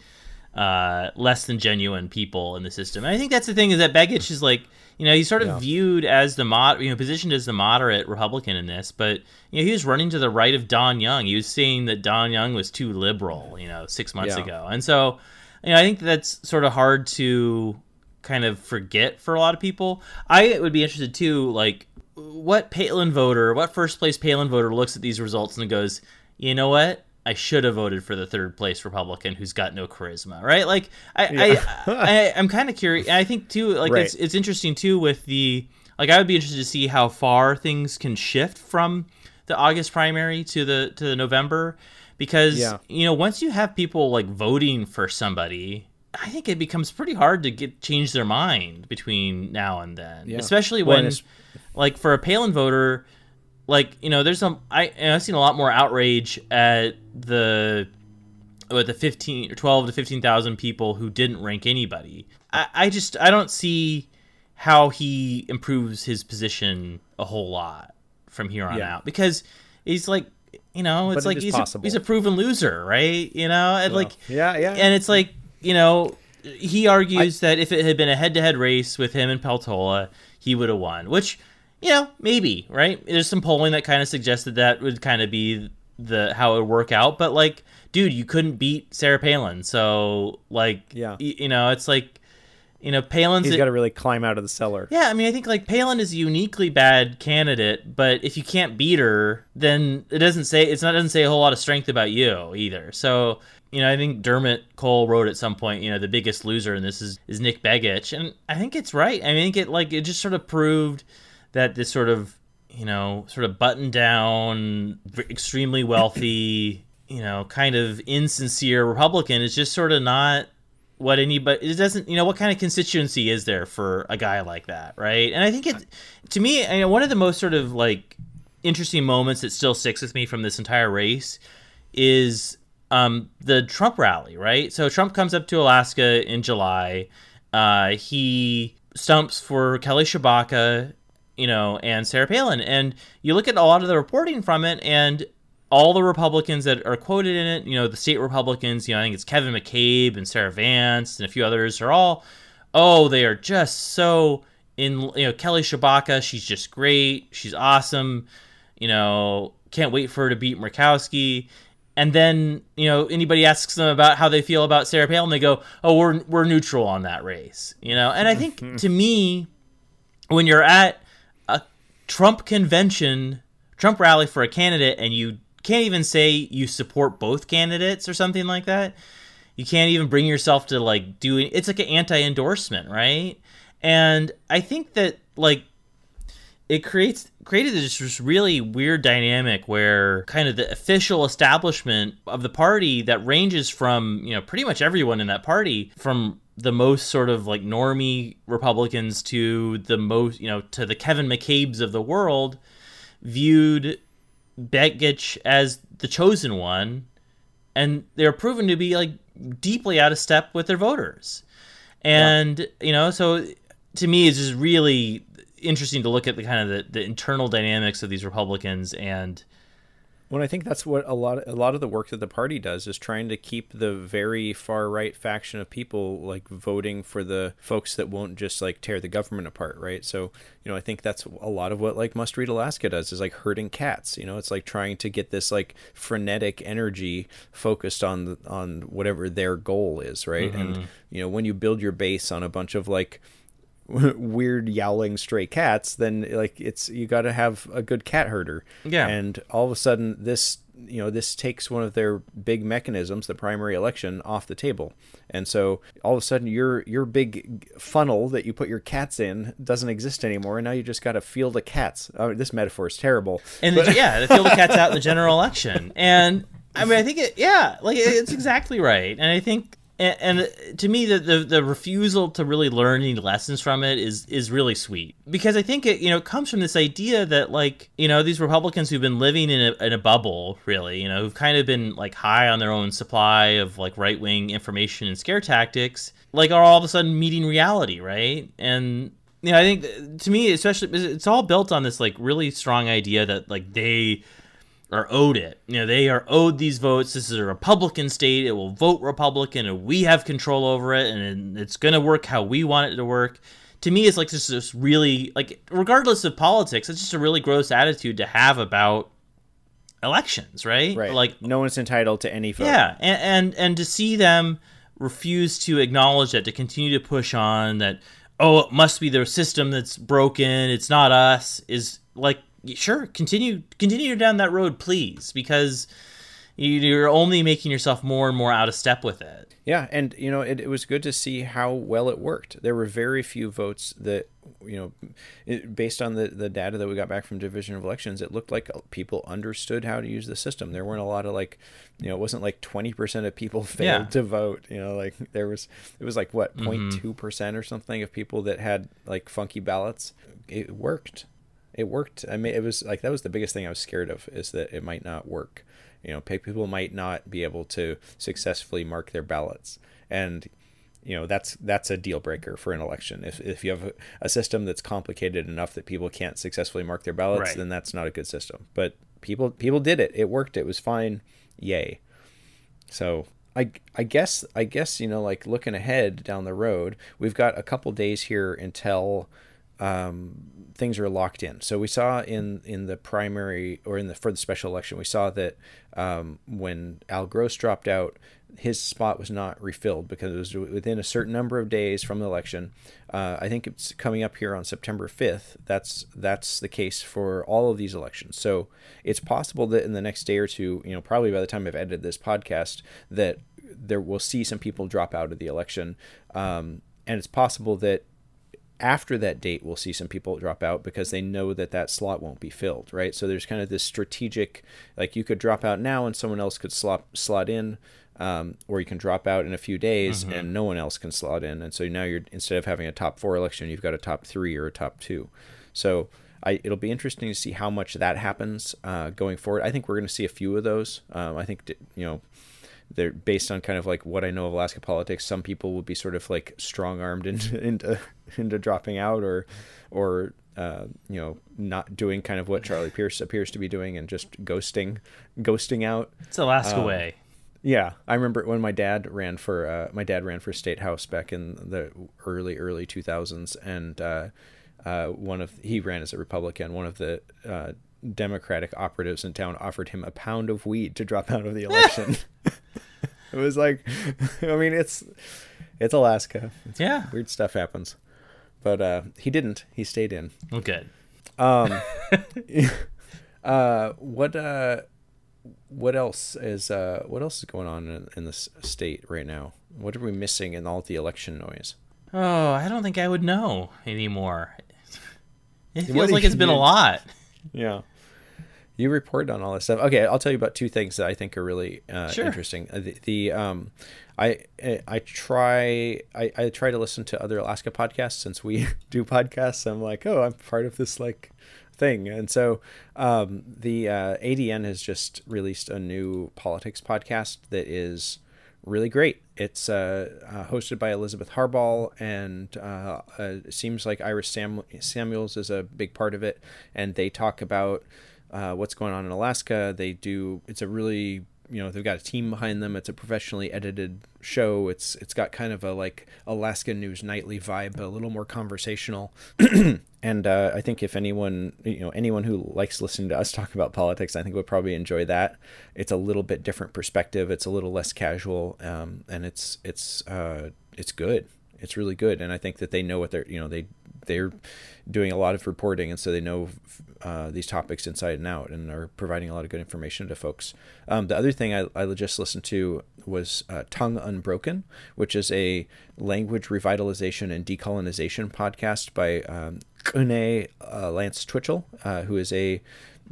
uh, less than genuine people in the system. And I think that's the thing is that Begich is like you know, he's sort of yeah. viewed as the mod, you know, positioned as the moderate Republican in this, but you know, he was running to the right of Don Young. He was saying that Don Young was too liberal, you know, six months yeah. ago, and so, you know, I think that's sort of hard to kind of forget for a lot of people. I would be interested too, like, what Palin voter, what first place Palin voter looks at these results and goes, you know what? I should have voted for the third place Republican who's got no charisma, right? Like I, yeah. I, I am kind of curious. I think too, like right. it's it's interesting too with the like I would be interested to see how far things can shift from the August primary to the to the November because yeah. you know once you have people like voting for somebody I think it becomes pretty hard to get change their mind between now and then, yeah. especially when, like, for a Palin voter, like you know there's some I I've seen a lot more outrage at the with the 15 or 12 to 15,000 people who didn't rank anybody. I, I just I don't see how he improves his position a whole lot from here on Yeah. out because he's like you know it's But like is he's a, he's a proven loser right you know and like yeah, yeah. and it's like you know he argues that if it had been a head-to-head race with him and Peltola he would have won which you know maybe right there's some polling that kind of suggested that would kind of be the how it would work out but like dude you couldn't beat Sarah Palin so like Yeah. y- you know it's like you know Palin's He's got to really climb out of the cellar. yeah, I mean, I think like Palin is a uniquely bad candidate, but if you can't beat her, then it doesn't say it's not doesn't say a whole lot of strength about you either. So you know, I think Dermot Cole wrote at some point, you know, the biggest loser in this is is Nick Begich, and I think it's right. I think it like it just sort of proved that this sort of you know sort of buttoned down, extremely wealthy, you know, kind of insincere Republican is just sort of not what anybody it doesn't you know what kind of constituency is there for a guy like that right and i think it to me I know, one of the most sort of like interesting moments that still sticks with me from this entire race is um, the Trump rally, right? So Trump comes up to Alaska in July. Uh, he stumps for Kelly Tshibaka, you know, and Sarah Palin. And you look at a lot of the reporting from it, and all the Republicans that are quoted in it, you know, the state Republicans, you know, I think it's Kevin McCabe and Sarah Vance and a few others are all, oh, they are just so in, you know, Kelly Tshibaka, she's just great. She's awesome. You know, can't wait for her to beat Murkowski. And then, you know, anybody asks them about how they feel about Sarah Palin, they go, oh, we're, we're neutral on that race, you know? And I think to me, when you're at Trump convention, Trump rally for a candidate, and you can't even say you support both candidates or something like that, you can't even bring yourself to like doing it's like an anti-endorsement, right? And I think that like it creates created this really weird dynamic where kind of the official establishment of the party that ranges from you know pretty much everyone in that party from the most sort of like normie Republicans to the most you know to the Kevin McCabe's of the world viewed Begich as the chosen one and they're proven to be like deeply out of step with their voters. And you know so to me it's just really interesting to look at the kind of the, the internal dynamics of these republicans and Well, I think that's what a lot a lot of the work that the party does is trying to keep the very far right faction of people like voting for the folks that won't just like tear the government apart, right? So, you know, I think that's a lot of what like Must Read Alaska does is like herding cats. You know, it's like trying to get this like frenetic energy focused on the, on whatever their goal is, right? And mm-hmm. you know, when you build your base on a bunch of like weird yowling stray cats then like it's you got to have a good cat herder. Yeah. and all of a sudden this you know this takes one of their big mechanisms the primary election off the table. And so all of a sudden your your big funnel that you put your cats in doesn't exist anymore and now you just got a field of cats. Oh, this metaphor is terrible. And the, yeah the field of cats out in the general election. And i mean i think it yeah like it's exactly right. And i think and, and to me the, the the refusal to really learn any lessons from it is is really sweet. Because i think it you know comes from this idea that like you know these republicans who've been living in a, in a bubble really you know who've kind of been like high on their own supply of like right-wing information and scare tactics like are all of a sudden meeting reality right? And you know, I think to me, especially, it's all built on this like really strong idea that like they are owed it. You know, they are owed these votes. This is a Republican state. It will vote Republican, and we have control over it, and it's going to work how we want it to work. To me, it's like just this really like, regardless of politics, it's just a really gross attitude to have about elections, right? right Like, no one's entitled to any vote yeah, and, and and to see them refuse to acknowledge that, to continue to push on that, oh, it must be their system that's broken. It's not us. Is like, sure, continue continue down that road, please, because you- you're only making yourself more and more out of step with it. Yeah, and you know it, it was good to see how well it worked. There were very few votes that you know, it, based on the the data that we got back from Division of Elections, it looked like people understood how to use the system. There weren't a lot of like, you know, it wasn't like twenty percent of people failed Yeah. to vote. You know, like there was it was like what mm-hmm. 02 percent or something of people that had like funky ballots. It worked. It worked. I mean, it was like that was the biggest thing I was scared of is that it might not work. You know, people might not be able to successfully mark their ballots, and you know that's that's a deal breaker for an election. If if you have a, system that's complicated enough that people can't successfully mark their ballots, Right. then that's not a good system. But people people did it. It worked. It was fine. Yay. So I I guess I guess you know like looking ahead down the road, we've got a couple days here until um, things are locked in. So we saw in in the primary or in the for the special election, we saw that um, when Al Gross dropped out, his spot was not refilled because it was within a certain number of days from the election. Uh, I think it's coming up here on September 5th. That's that's the case for all of these elections. So it's possible that in the next day or two, you know, probably by the time I've edited this podcast, that there we'll see some people drop out of the election, um, and it's possible that after that date we'll see some people drop out because they know that that slot won't be filled right? So there's kind of this strategic like you could drop out now and someone else could slot slot in um, or you can drop out in a few days and no one else can slot in. And so now you're instead of having a top four election you've got a top three or a top two. So I, it'll be interesting to see how much that happens uh, going forward. I think we're going to see a few of those. Um, i think you know they're based on kind of like what I know of Alaska politics. Some people would be sort of like strong armed into, into into dropping out or or uh, you know not doing kind of what Charlie Pierce appears to be doing and just ghosting ghosting out. It's Alaska way. Yeah, I remember when my dad ran for uh, my dad ran for state house back in the early early 2000s, and uh, uh, one of he ran as a Republican. One of the uh, Democratic operatives in town offered him a pound of weed to drop out of the election. It was like, I mean, it's it's Alaska. It's Yeah. weird stuff happens, but uh, he didn't. He stayed in. Well, good. Uh, what uh, what else is uh, what else is going on in, in this state right now? What are we missing in all the election noise? Oh, I don't think I would know anymore. It feels like it's been a lot. Yeah. You report on all this stuff. Okay, I'll tell you about two things that I think are really uh, Sure. interesting. Uh, the, the um, I I try I, I try to listen to other Alaska podcasts since we do podcasts. I'm like, oh, I'm part of this like thing, and so um, the uh, ADN has just released a new politics podcast that is really great. It's uh, uh, hosted by Elizabeth Harball, and uh, uh, it seems like Iris Sam- Samuels is a big part of it. And they talk about uh, what's going on in Alaska. They do. It's a really you know they've got a team behind them. It's a professionally edited show. It's it's got kind of a like Alaska News Nightly vibe, but a little more conversational. and uh, I think if anyone you know anyone who likes listening to us talk about politics, I think would probably enjoy that. It's a little bit different perspective. It's a little less casual, um, and it's it's uh, it's good. It's really good, and I think that they know what they're you know they they're doing a lot of reporting, and so they know uh, these topics inside and out, and are providing a lot of good information to folks. Um, the other thing I, I just listened to was uh, Tongue Unbroken, which is a language revitalization and decolonization podcast by um, Kune uh, Lance Twitchell, uh, who is a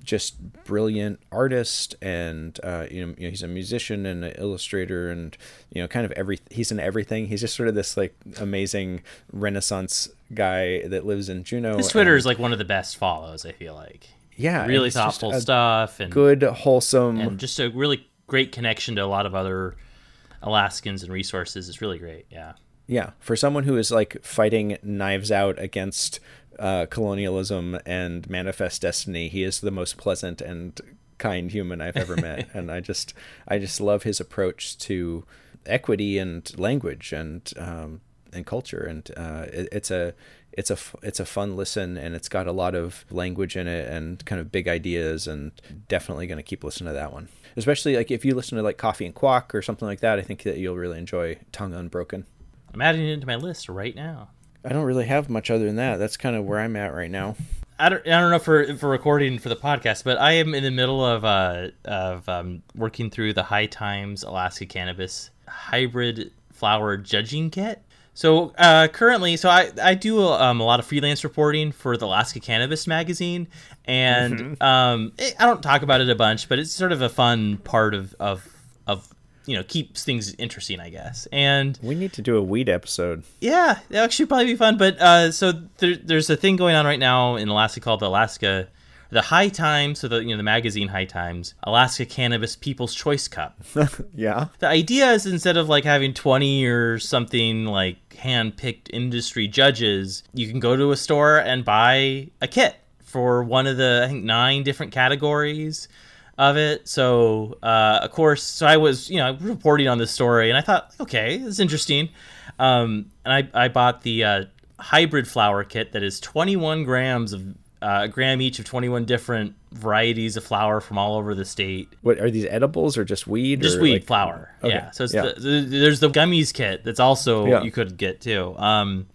just brilliant artist and uh, you, know, you know he's a musician and an illustrator and you know kind of every he's in everything he's just sort of this like amazing renaissance guy that lives in Juneau His Twitter and- is like one of the best follows. I feel like yeah really thoughtful stuff and good wholesome and just a really great connection to a lot of other Alaskans and resources. It's really great. Yeah. Yeah, for someone who is like fighting knives out against uh, colonialism and manifest destiny, he is the most pleasant and kind human I've ever met, and I just I just love his approach to equity and language and um, and culture, and uh, it, it's a it's a it's a fun listen, and it's got a lot of language in it and kind of big ideas, and definitely going to keep listening to that one. Especially like if you listen to like Coffee and Quack or something like that, I think that you'll really enjoy Tongue Unbroken. I'm adding it to my list right now. I don't really have much other than that. That's kind of where I'm at right now. I don't, I don't know for for recording for the podcast, but I am in the middle of uh of um, working through the High Times Alaska Cannabis Hybrid Flower Judging Kit. So uh, currently, so I I do um, a lot of freelance reporting for the Alaska Cannabis magazine, and um, it, I don't talk about it a bunch, but it's sort of a fun part of of of you know keeps things interesting, I guess. And We need to do a weed episode. yeah, that actually probably be fun. But uh, so there, there's a thing going on right now in Alaska called the Alaska, the High Times, so the you know the magazine High Times, Alaska Cannabis People's Choice Cup. yeah. The idea is instead of like having 20 or something like hand-picked industry judges, you can go to a store and buy a kit for one of the I think nine different categories of it. So, uh, of course, so I was, you know, reporting on this story, and I thought, okay, it's interesting. Um, and I, I bought the uh, hybrid flower kit that is 21 grams of uh, a gram each of 21 different varieties of flower from all over the state. What are these edibles or just weed? Just weed like- flower. Okay, Yeah. So it's yeah. The, the, there's the gummies kit that's also Yeah. you could get too. Um,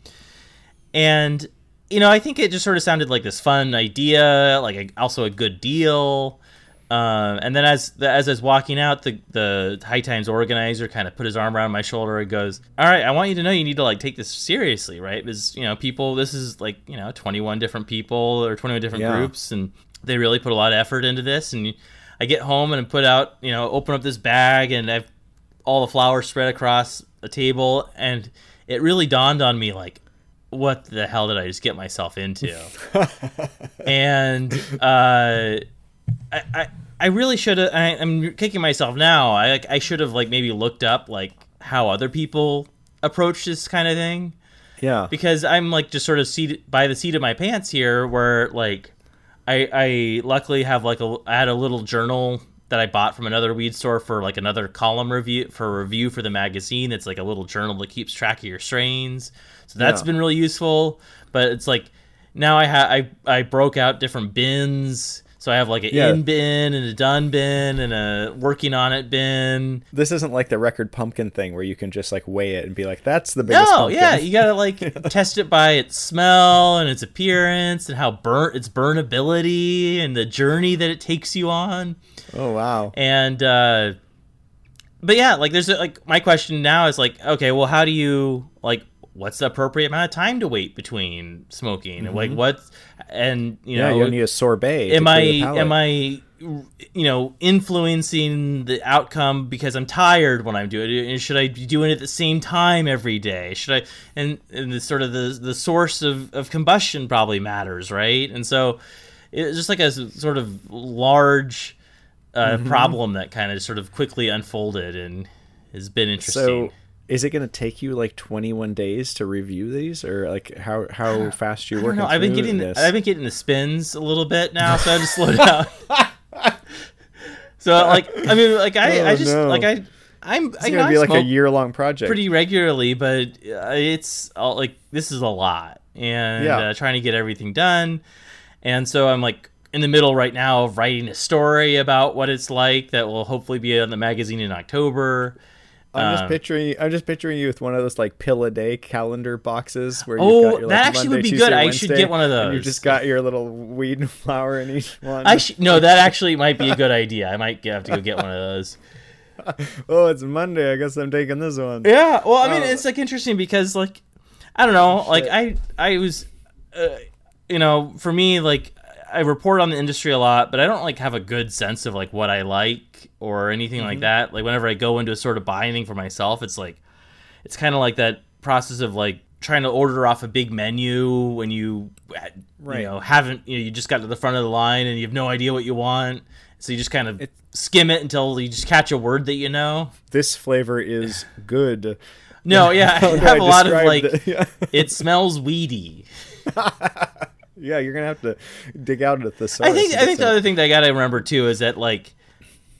and you know, I think it just sort of sounded like this fun idea, like a, also a good deal. Um, and then as the, as I was walking out, the the High Times organizer kind of put his arm around my shoulder and goes, "All right, I want you to know you need to like take this seriously, right? Because you know, people, this is like you know, 21 different people or 21 different Yeah. groups, and they really put a lot of effort into this. And I get home and put out, you know, open up this bag, and I've all the flowers spread across a table, and it really dawned on me like, what the hell did I just get myself into? and uh, I, I I really should have. I'm kicking myself now. I like I should have like maybe looked up like how other people approach this kind of thing Yeah. because I'm like just sort of seated by the seat of my pants here, where like I I luckily have like a I had a little journal that I bought from another weed store for like another column review for review for the magazine. It's like a little journal that keeps track of your strains, so that's Yeah. been really useful. But it's like now I ha I I broke out different bins. So I have like an Yeah. in bin and a done bin and a working on it bin. This isn't like the record pumpkin thing where you can just like weigh it and be like, "That's the biggest." No, pumpkin. yeah, you gotta like test it by its smell and its appearance and how burnt its burnability and the journey that it takes you on. Oh wow. And uh but yeah, like there's a, like my question now is like, okay, well, how do you like what's the appropriate amount of time to wait between smoking and like what and you Mm-hmm. Yeah, know you need a sorbet. am I clear the palate. am I you know influencing the outcome because I'm tired when I'm doing it? And should I be doing it at the same time every day? Should I and and the sort of the the source of, of combustion probably matters, right? And so it's just like a sort of large uh, Mm-hmm. problem that kind of sort of quickly unfolded and has been interesting. So, is it going to take you like 21 days to review these, or like how how fast you I don't working? I've been getting this? I've been getting the spins a little bit now, so I had to slow down. so like I mean like I, I Oh, just no. like I I'm It's I, going I to be like a year long project. pretty regularly, but uh, it's all, like this is a lot and Yeah. uh, trying to get everything done, and so I'm like in the middle right now of writing a story about what it's like that will hopefully be on the magazine in October. I'm just um, picturing I'm just picturing you with one of those like pill a day calendar boxes where Oh, you've got your, like, that actually would Monday, be Tuesday, good. I should get one of those. you just got your little weed and flower in each one. I sh- no, that actually might be a good idea. I might have to go get one of those. oh, it's Monday. I guess I'm taking this one. Yeah, well, I mean, Oh. it's like interesting because like I don't know, like Shit. I I was, uh, you know, for me like I report on the industry a lot, but I don't like have a good sense of like what I like or anything Mm-hmm. like that. Like whenever I go into a sort of buying for myself, it's like it's kind of like that process of like trying to order off a big menu when you Right. you know haven't you know you just got to the front of the line and you have no idea what you want so you just kind of It- skim it until you just catch a word that you know This flavor is good. no yeah i have a lot of like the- yeah. it smells weedy yeah, you're gonna have to dig out at the i think i think the other thing that i gotta remember too is that like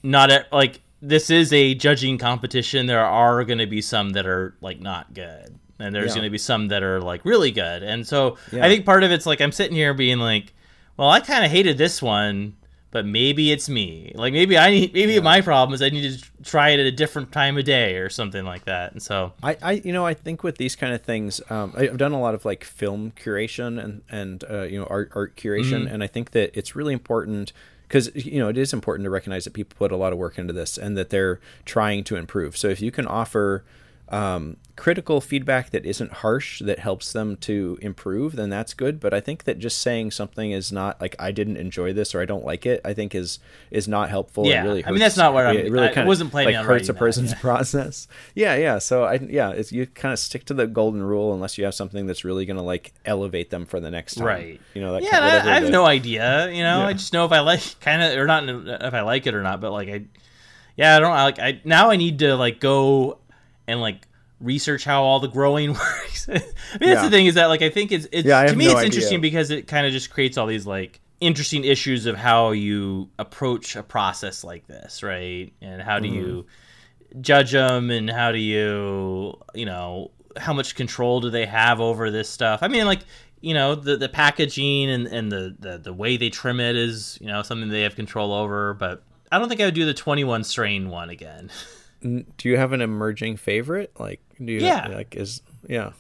not at like this is a judging competition there are going to be some that are like not good and there's Yeah. going to be some that are like really good and so Yeah. i think part of it's like i'm sitting here being like well i kind of hated this one but maybe it's me. Like maybe i need maybe my problem is i need to try it at a different time of day or something like that. And so I, I you know I think with these kind of things um, I've done a lot of like film curation and and uh, you know art art curation. Mm-hmm. and I think that it's really important because you know it is important to recognize that people put a lot of work into this and that they're trying to improve. So if you can offer um, critical feedback that isn't harsh that helps them to improve, then that's good. But I think that just saying something is not like I didn't enjoy this or I don't like it. I think is is not helpful. Yeah, really I mean, that's not what I'm- It really I kind wasn't planning like on hurts a that, person's yeah. process. Yeah, yeah. So I yeah, it's, you kind of stick to the golden rule unless you have something that's really going to like elevate them for the next time. Right. You know that. yeah, kind- whatever I, I have the- no idea. You know, Yeah. I just know if I like kind of or not if I like it or not. But like I, yeah, I don't I like. I now I need to like go and like research how all the growing works. I mean, that's Yeah. the thing is that like I think it's it's Yeah, to me no it's idea. interesting because it kind of just creates all these like interesting issues of how you approach a process like this, right? And how do you mm-hmm. judge them and how do you you know how much control do they have over this stuff i mean like you know the the packaging and and the the, the way they trim it is you know something they have control over but i don't think i would do the 21 strain one again do you have an emerging favorite? Like, do you Yeah. like is yeah.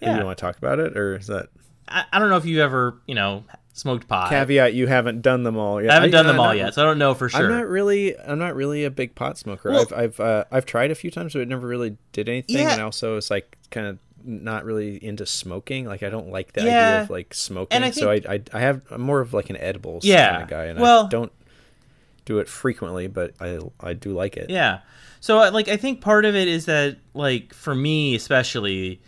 Do you want to talk about it, or is that I, I don't know if you ever you know smoked pot caveat? You haven't done them all yet. i haven't done I- them all yet so i don't know for sure I'm not really. I'm not really a big pot smoker. Well- I've I've uh, I've tried a few times, but it never really did anything. Yeah. And also, it's like kind of not really into smoking. Like I don't like the Yeah. idea of like smoking. And I so I, I I have I'm more of like an edibles Yeah. kind of guy, and Well- I don't do it frequently, but I I do like it. Yeah. So like I think part of it is that like for me especially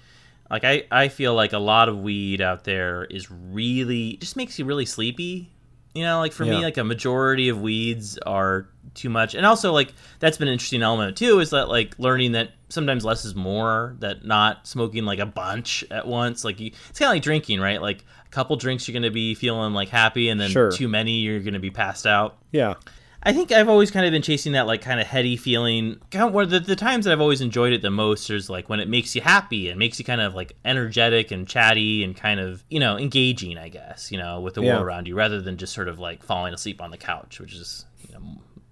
like I I feel like a lot of weed out there is really just makes you really sleepy. You know, like for me like a majority of weeds are too much. And also like that's been an interesting element too is that like learning that sometimes less is more that not smoking like a bunch at once like you, it's kind of like drinking, right? Like a couple drinks you're going to be feeling like happy and then Sure. too many you're going to be passed out. Yeah. I think I've always kind of been chasing that like kind of heady feeling. Kind of where the, the times that I've always enjoyed it the most is like when it makes you happy and makes you kind of like energetic and chatty and kind of you know engaging, I guess you know with the Yeah. world around you rather than just sort of like falling asleep on the couch, which is you know,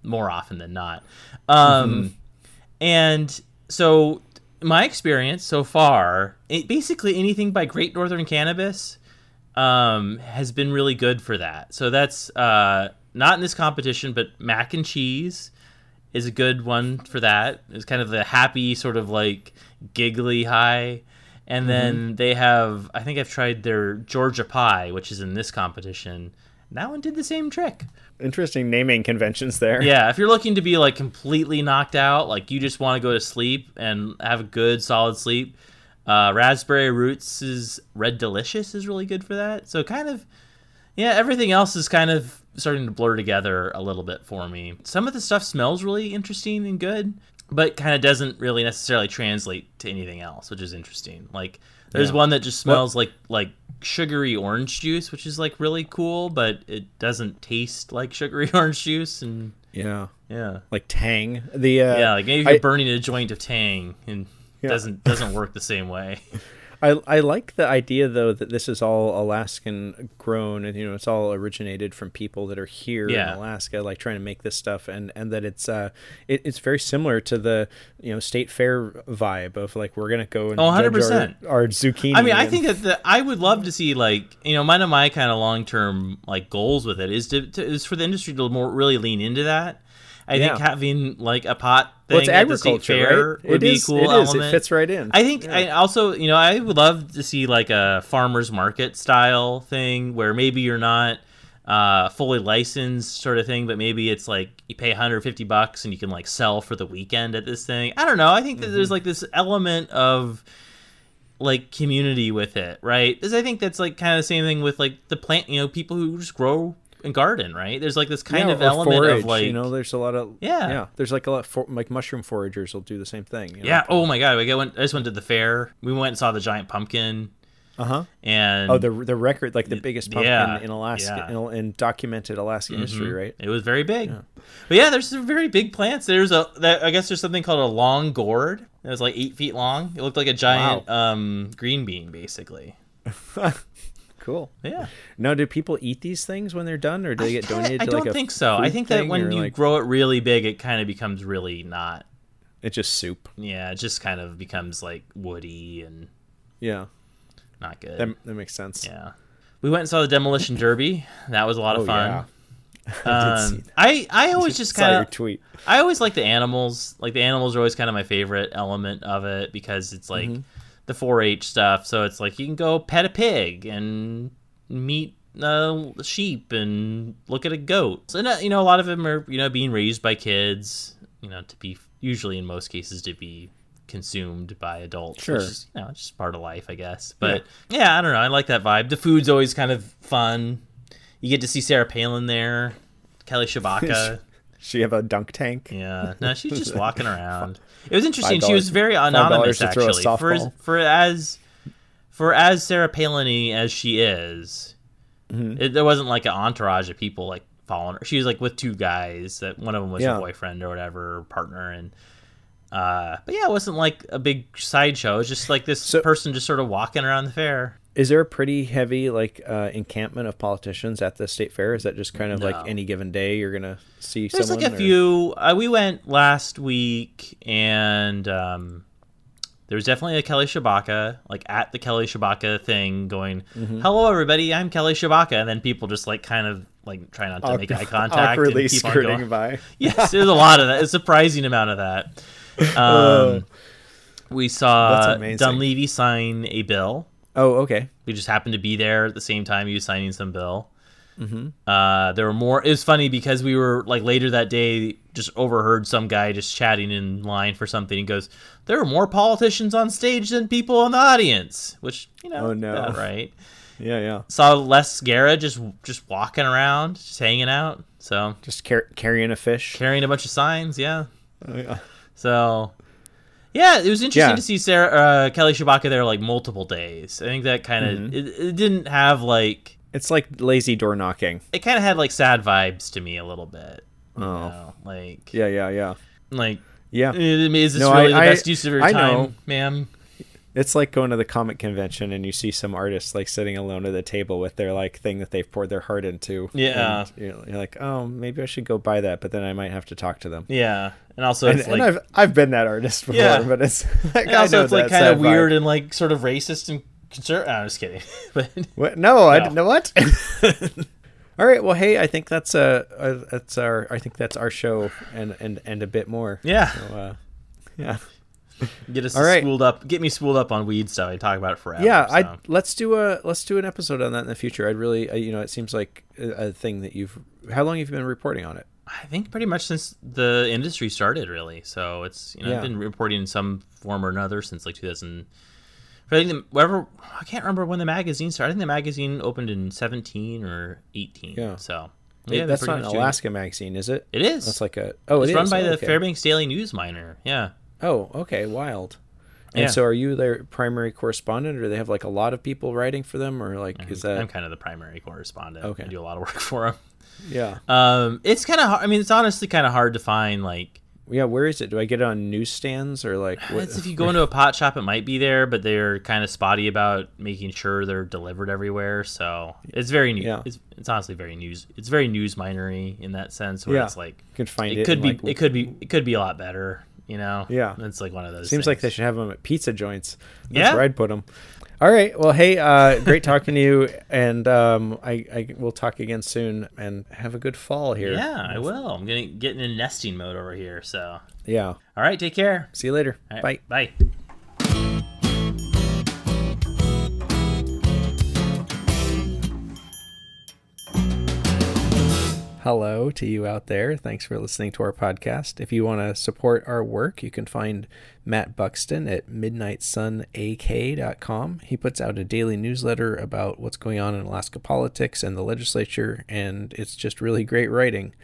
more often than not. Um, And so my experience so far, it, basically anything by Great Northern Cannabis um, has been really good for that. So that's uh, not in this competition, but mac and cheese is a good one for that. It's kind of the happy sort of like giggly high. And then they have, I think I've tried their Georgia pie, which is in this competition. That one did the same trick. Interesting naming conventions there. Yeah, if you're looking to be like completely knocked out, like you just want to go to sleep and have a good solid sleep, uh, Raspberry Roots is Red Delicious is really good for that. So kind of, yeah, everything else is kind of starting to blur together a little bit for me. Some of the stuff smells really interesting and good, but kind of doesn't really necessarily translate to anything else, which is interesting. Like there's Yeah. one that just smells like like sugary orange juice, which is like really cool, but it doesn't taste like sugary orange juice and Yeah. yeah. Like Tang. The uh, Yeah, like maybe you're burning a joint of Tang and Yeah. doesn't doesn't work the same way. I, I like the idea though that this is all Alaskan grown and you know it's all originated from people that are here Yeah. in Alaska like trying to make this stuff and and that it's uh it, it's very similar to the you know state fair vibe of like we're gonna go and Oh, 100%. our, our zucchini I mean, I think that the, I would love to see like you know one of my kind of long term like goals with it is to, to is for the industry to more really lean into that. I think having like a pot thing well, it's at the state agriculture fair right? would It be is- cool it is element. it fits right in I think I also, you know, I would love to see like a farmers market style thing where maybe you're not uh, fully licensed sort of thing, but maybe it's like you pay 150 bucks and you can like sell for the weekend at this thing. I don't know. I think that Mm-hmm. there's like this element of like community with it, right? Because I think that's like kind of the same thing with like the plant, you know, people who just grow garden, right? There's like this kind Yeah, of element forage, of like you know there's a lot of Yeah. yeah there's like a lot for, like mushroom foragers will do the same thing you know? yeah. Oh my god, we went. I just went to the fair. We went and saw the giant pumpkin, uh-huh and oh the the record like the biggest pumpkin Yeah, in Alaska yeah. in, in documented Alaskan history right It was very big. But yeah, there's some very big plants. There's a, there, I guess there's something called a long gourd. It was like eight feet long. It looked like a giant um, green bean, basically. cool Yeah. Now, do people eat these things when they're done, or do they get donated? I to don't like a think so. I think that when you like, grow it really big, it kind of becomes really not. it's just soup. Yeah, it just kind of becomes like woody and Yeah, not good. that, that makes sense. yeah. We went and saw the demolition derby. That was a lot of Oh, fun. yeah. Um, I I always just kind of tweet. I always like the animals. Like the animals are always kind of my favorite element of it because it's like Mm-hmm. The 4-H stuff. So it's like you can go pet a pig and meet a sheep and look at a goat. So uh, you know a lot of them are you know being raised by kids. You know to be usually in most cases to be consumed by adults. Sure. Is, you know it's just part of life, I guess. But yeah. I don't know. I like that vibe. The food's always kind of fun. You get to see Sarah Palin there, Kelly Tshibaka. She have a dunk tank. Yeah, no, she's just walking around. It was interesting. She was very anonymous, to throw a actually. For softball. for as for as Sarah Palin as she is, Mm-hmm. it, there wasn't like an entourage of people like following her. She was like with two guys. That one of them was Yeah. her boyfriend or whatever, or partner, and uh, but yeah, it wasn't like a big sideshow. It was just like this So- person just sort of walking around the fair. Is there a pretty heavy like uh, encampment of politicians at the state fair? Is that just kind of No. like any given day you're gonna see There's someone? like a or- few. Uh, we went last week, and um, there was definitely a Kelly Tshibaka, like at the Kelly Tshibaka thing, going, Mm-hmm. "Hello, everybody, I'm Kelly Tshibaka," and then people just like kind of like try not to make eye contact, awkwardly and keep on skirting going. by. Yes, there's a lot of that. A surprising amount of that. Um, we saw. Dunleavy sign a bill. Oh, okay. We just happened to be there at the same time he was signing some bill. Mm-hmm. Uh, there were more. It was funny because we were like later that day, just overheard some guy just chatting in line for something. He goes, "There were more politicians on stage than people in the audience," which you know, Oh, no. right. Yeah, yeah. Saw Les Gara just just walking around, just hanging out. So Just car- carrying a fish. carrying a bunch of signs, yeah. Oh, yeah. So, yeah, it was interesting Yeah. to see Sarah uh, Kelly Tshibaka there like multiple days. I think that kind of Mm-hmm. it, it didn't have like It's like lazy door knocking. it kind of had like sad vibes to me a little bit. Oh. know? like Yeah, yeah, yeah. like Yeah. is this No, really I- the I- best use of your I time, know. ma'am? It's like going to the comic convention and you see some artists like sitting alone at a table with their like thing that they've poured their heart into. Yeah. You're, you're like, oh, maybe I should go buy that, but then I might have to talk to them. Yeah, and also And, it's and like I've I've been that artist before, Yeah. but it's like and also it's like kind of weird vibe. and like sort of racist and conservative. I'm just kidding, but What? No, I didn't know what. All right. Well, hey, I think that's uh, uh that's our I think that's our show and and and a bit more. yeah, So, uh, yeah. Get us All right. schooled up. Get me schooled up on weed stuff. I talk about it forever. yeah i let's do a let's do an episode on that in the future i'd really uh, you know it seems like a, a thing that you've how long have you been reporting on it I think pretty much since the industry started, really. So it's you know Yeah. I've been reporting in some form or another since like 2000. I think the, whatever I can't remember when the magazine started. I think the magazine opened in 17 or 18. Yeah. So yeah, that's not an much doing alaska magazine is it It is. that's like a oh it's it run by Oh, the. Fairbanks Daily News Miner. Yeah. Oh okay wild and Yeah. so are you their primary correspondent or do they have like a lot of people writing for them or like is that I'm kind of the primary correspondent. Okay. I do a lot of work for them. yeah Um, it's kind of hard. I mean, it's honestly kind of hard to find like yeah where is it do i get it on newsstands or like what, if you go into a pot shop, it might be there, but they're kind of spotty about making sure they're delivered everywhere. So it's very new. Yeah. It's, it's honestly very news. It's very news minery in that sense, where Yeah. it's like you can find it, it could be, like, it could be, it could be a lot better. You know? Yeah. It's like one of those. Seems like they should have them at pizza joints. That's Yeah. where I'd put them. All right. Well, hey, uh, great talking to you, and um, I, I we'll talk again soon. And have a good fall here. Yeah, I will. I'm getting getting in nesting mode over here. So, Yeah. all right, take care. See you later. All Bye. Bye. Hello to you out there. Thanks for listening to our podcast. If you want to support our work, you can find Matt Buxton at midnightsunak.com. He puts out a daily newsletter about what's going on in Alaska politics and the legislature, and it's just really great writing.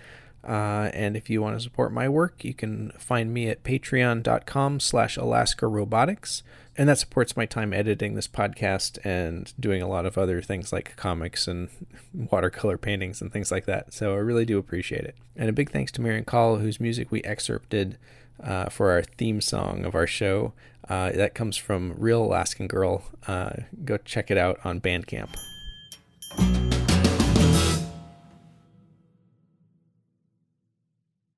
Uh, and if you want to support my work, you can find me at patreon.com slash Alaska. And that supports my time editing this podcast and doing a lot of other things like comics and watercolor paintings and things like that. So I really do appreciate it. And a big thanks to Marian Call, whose music we excerpted uh, for our theme song of our show. Uh, that comes from Real Alaskan Girl. Uh, go check it out on Bandcamp.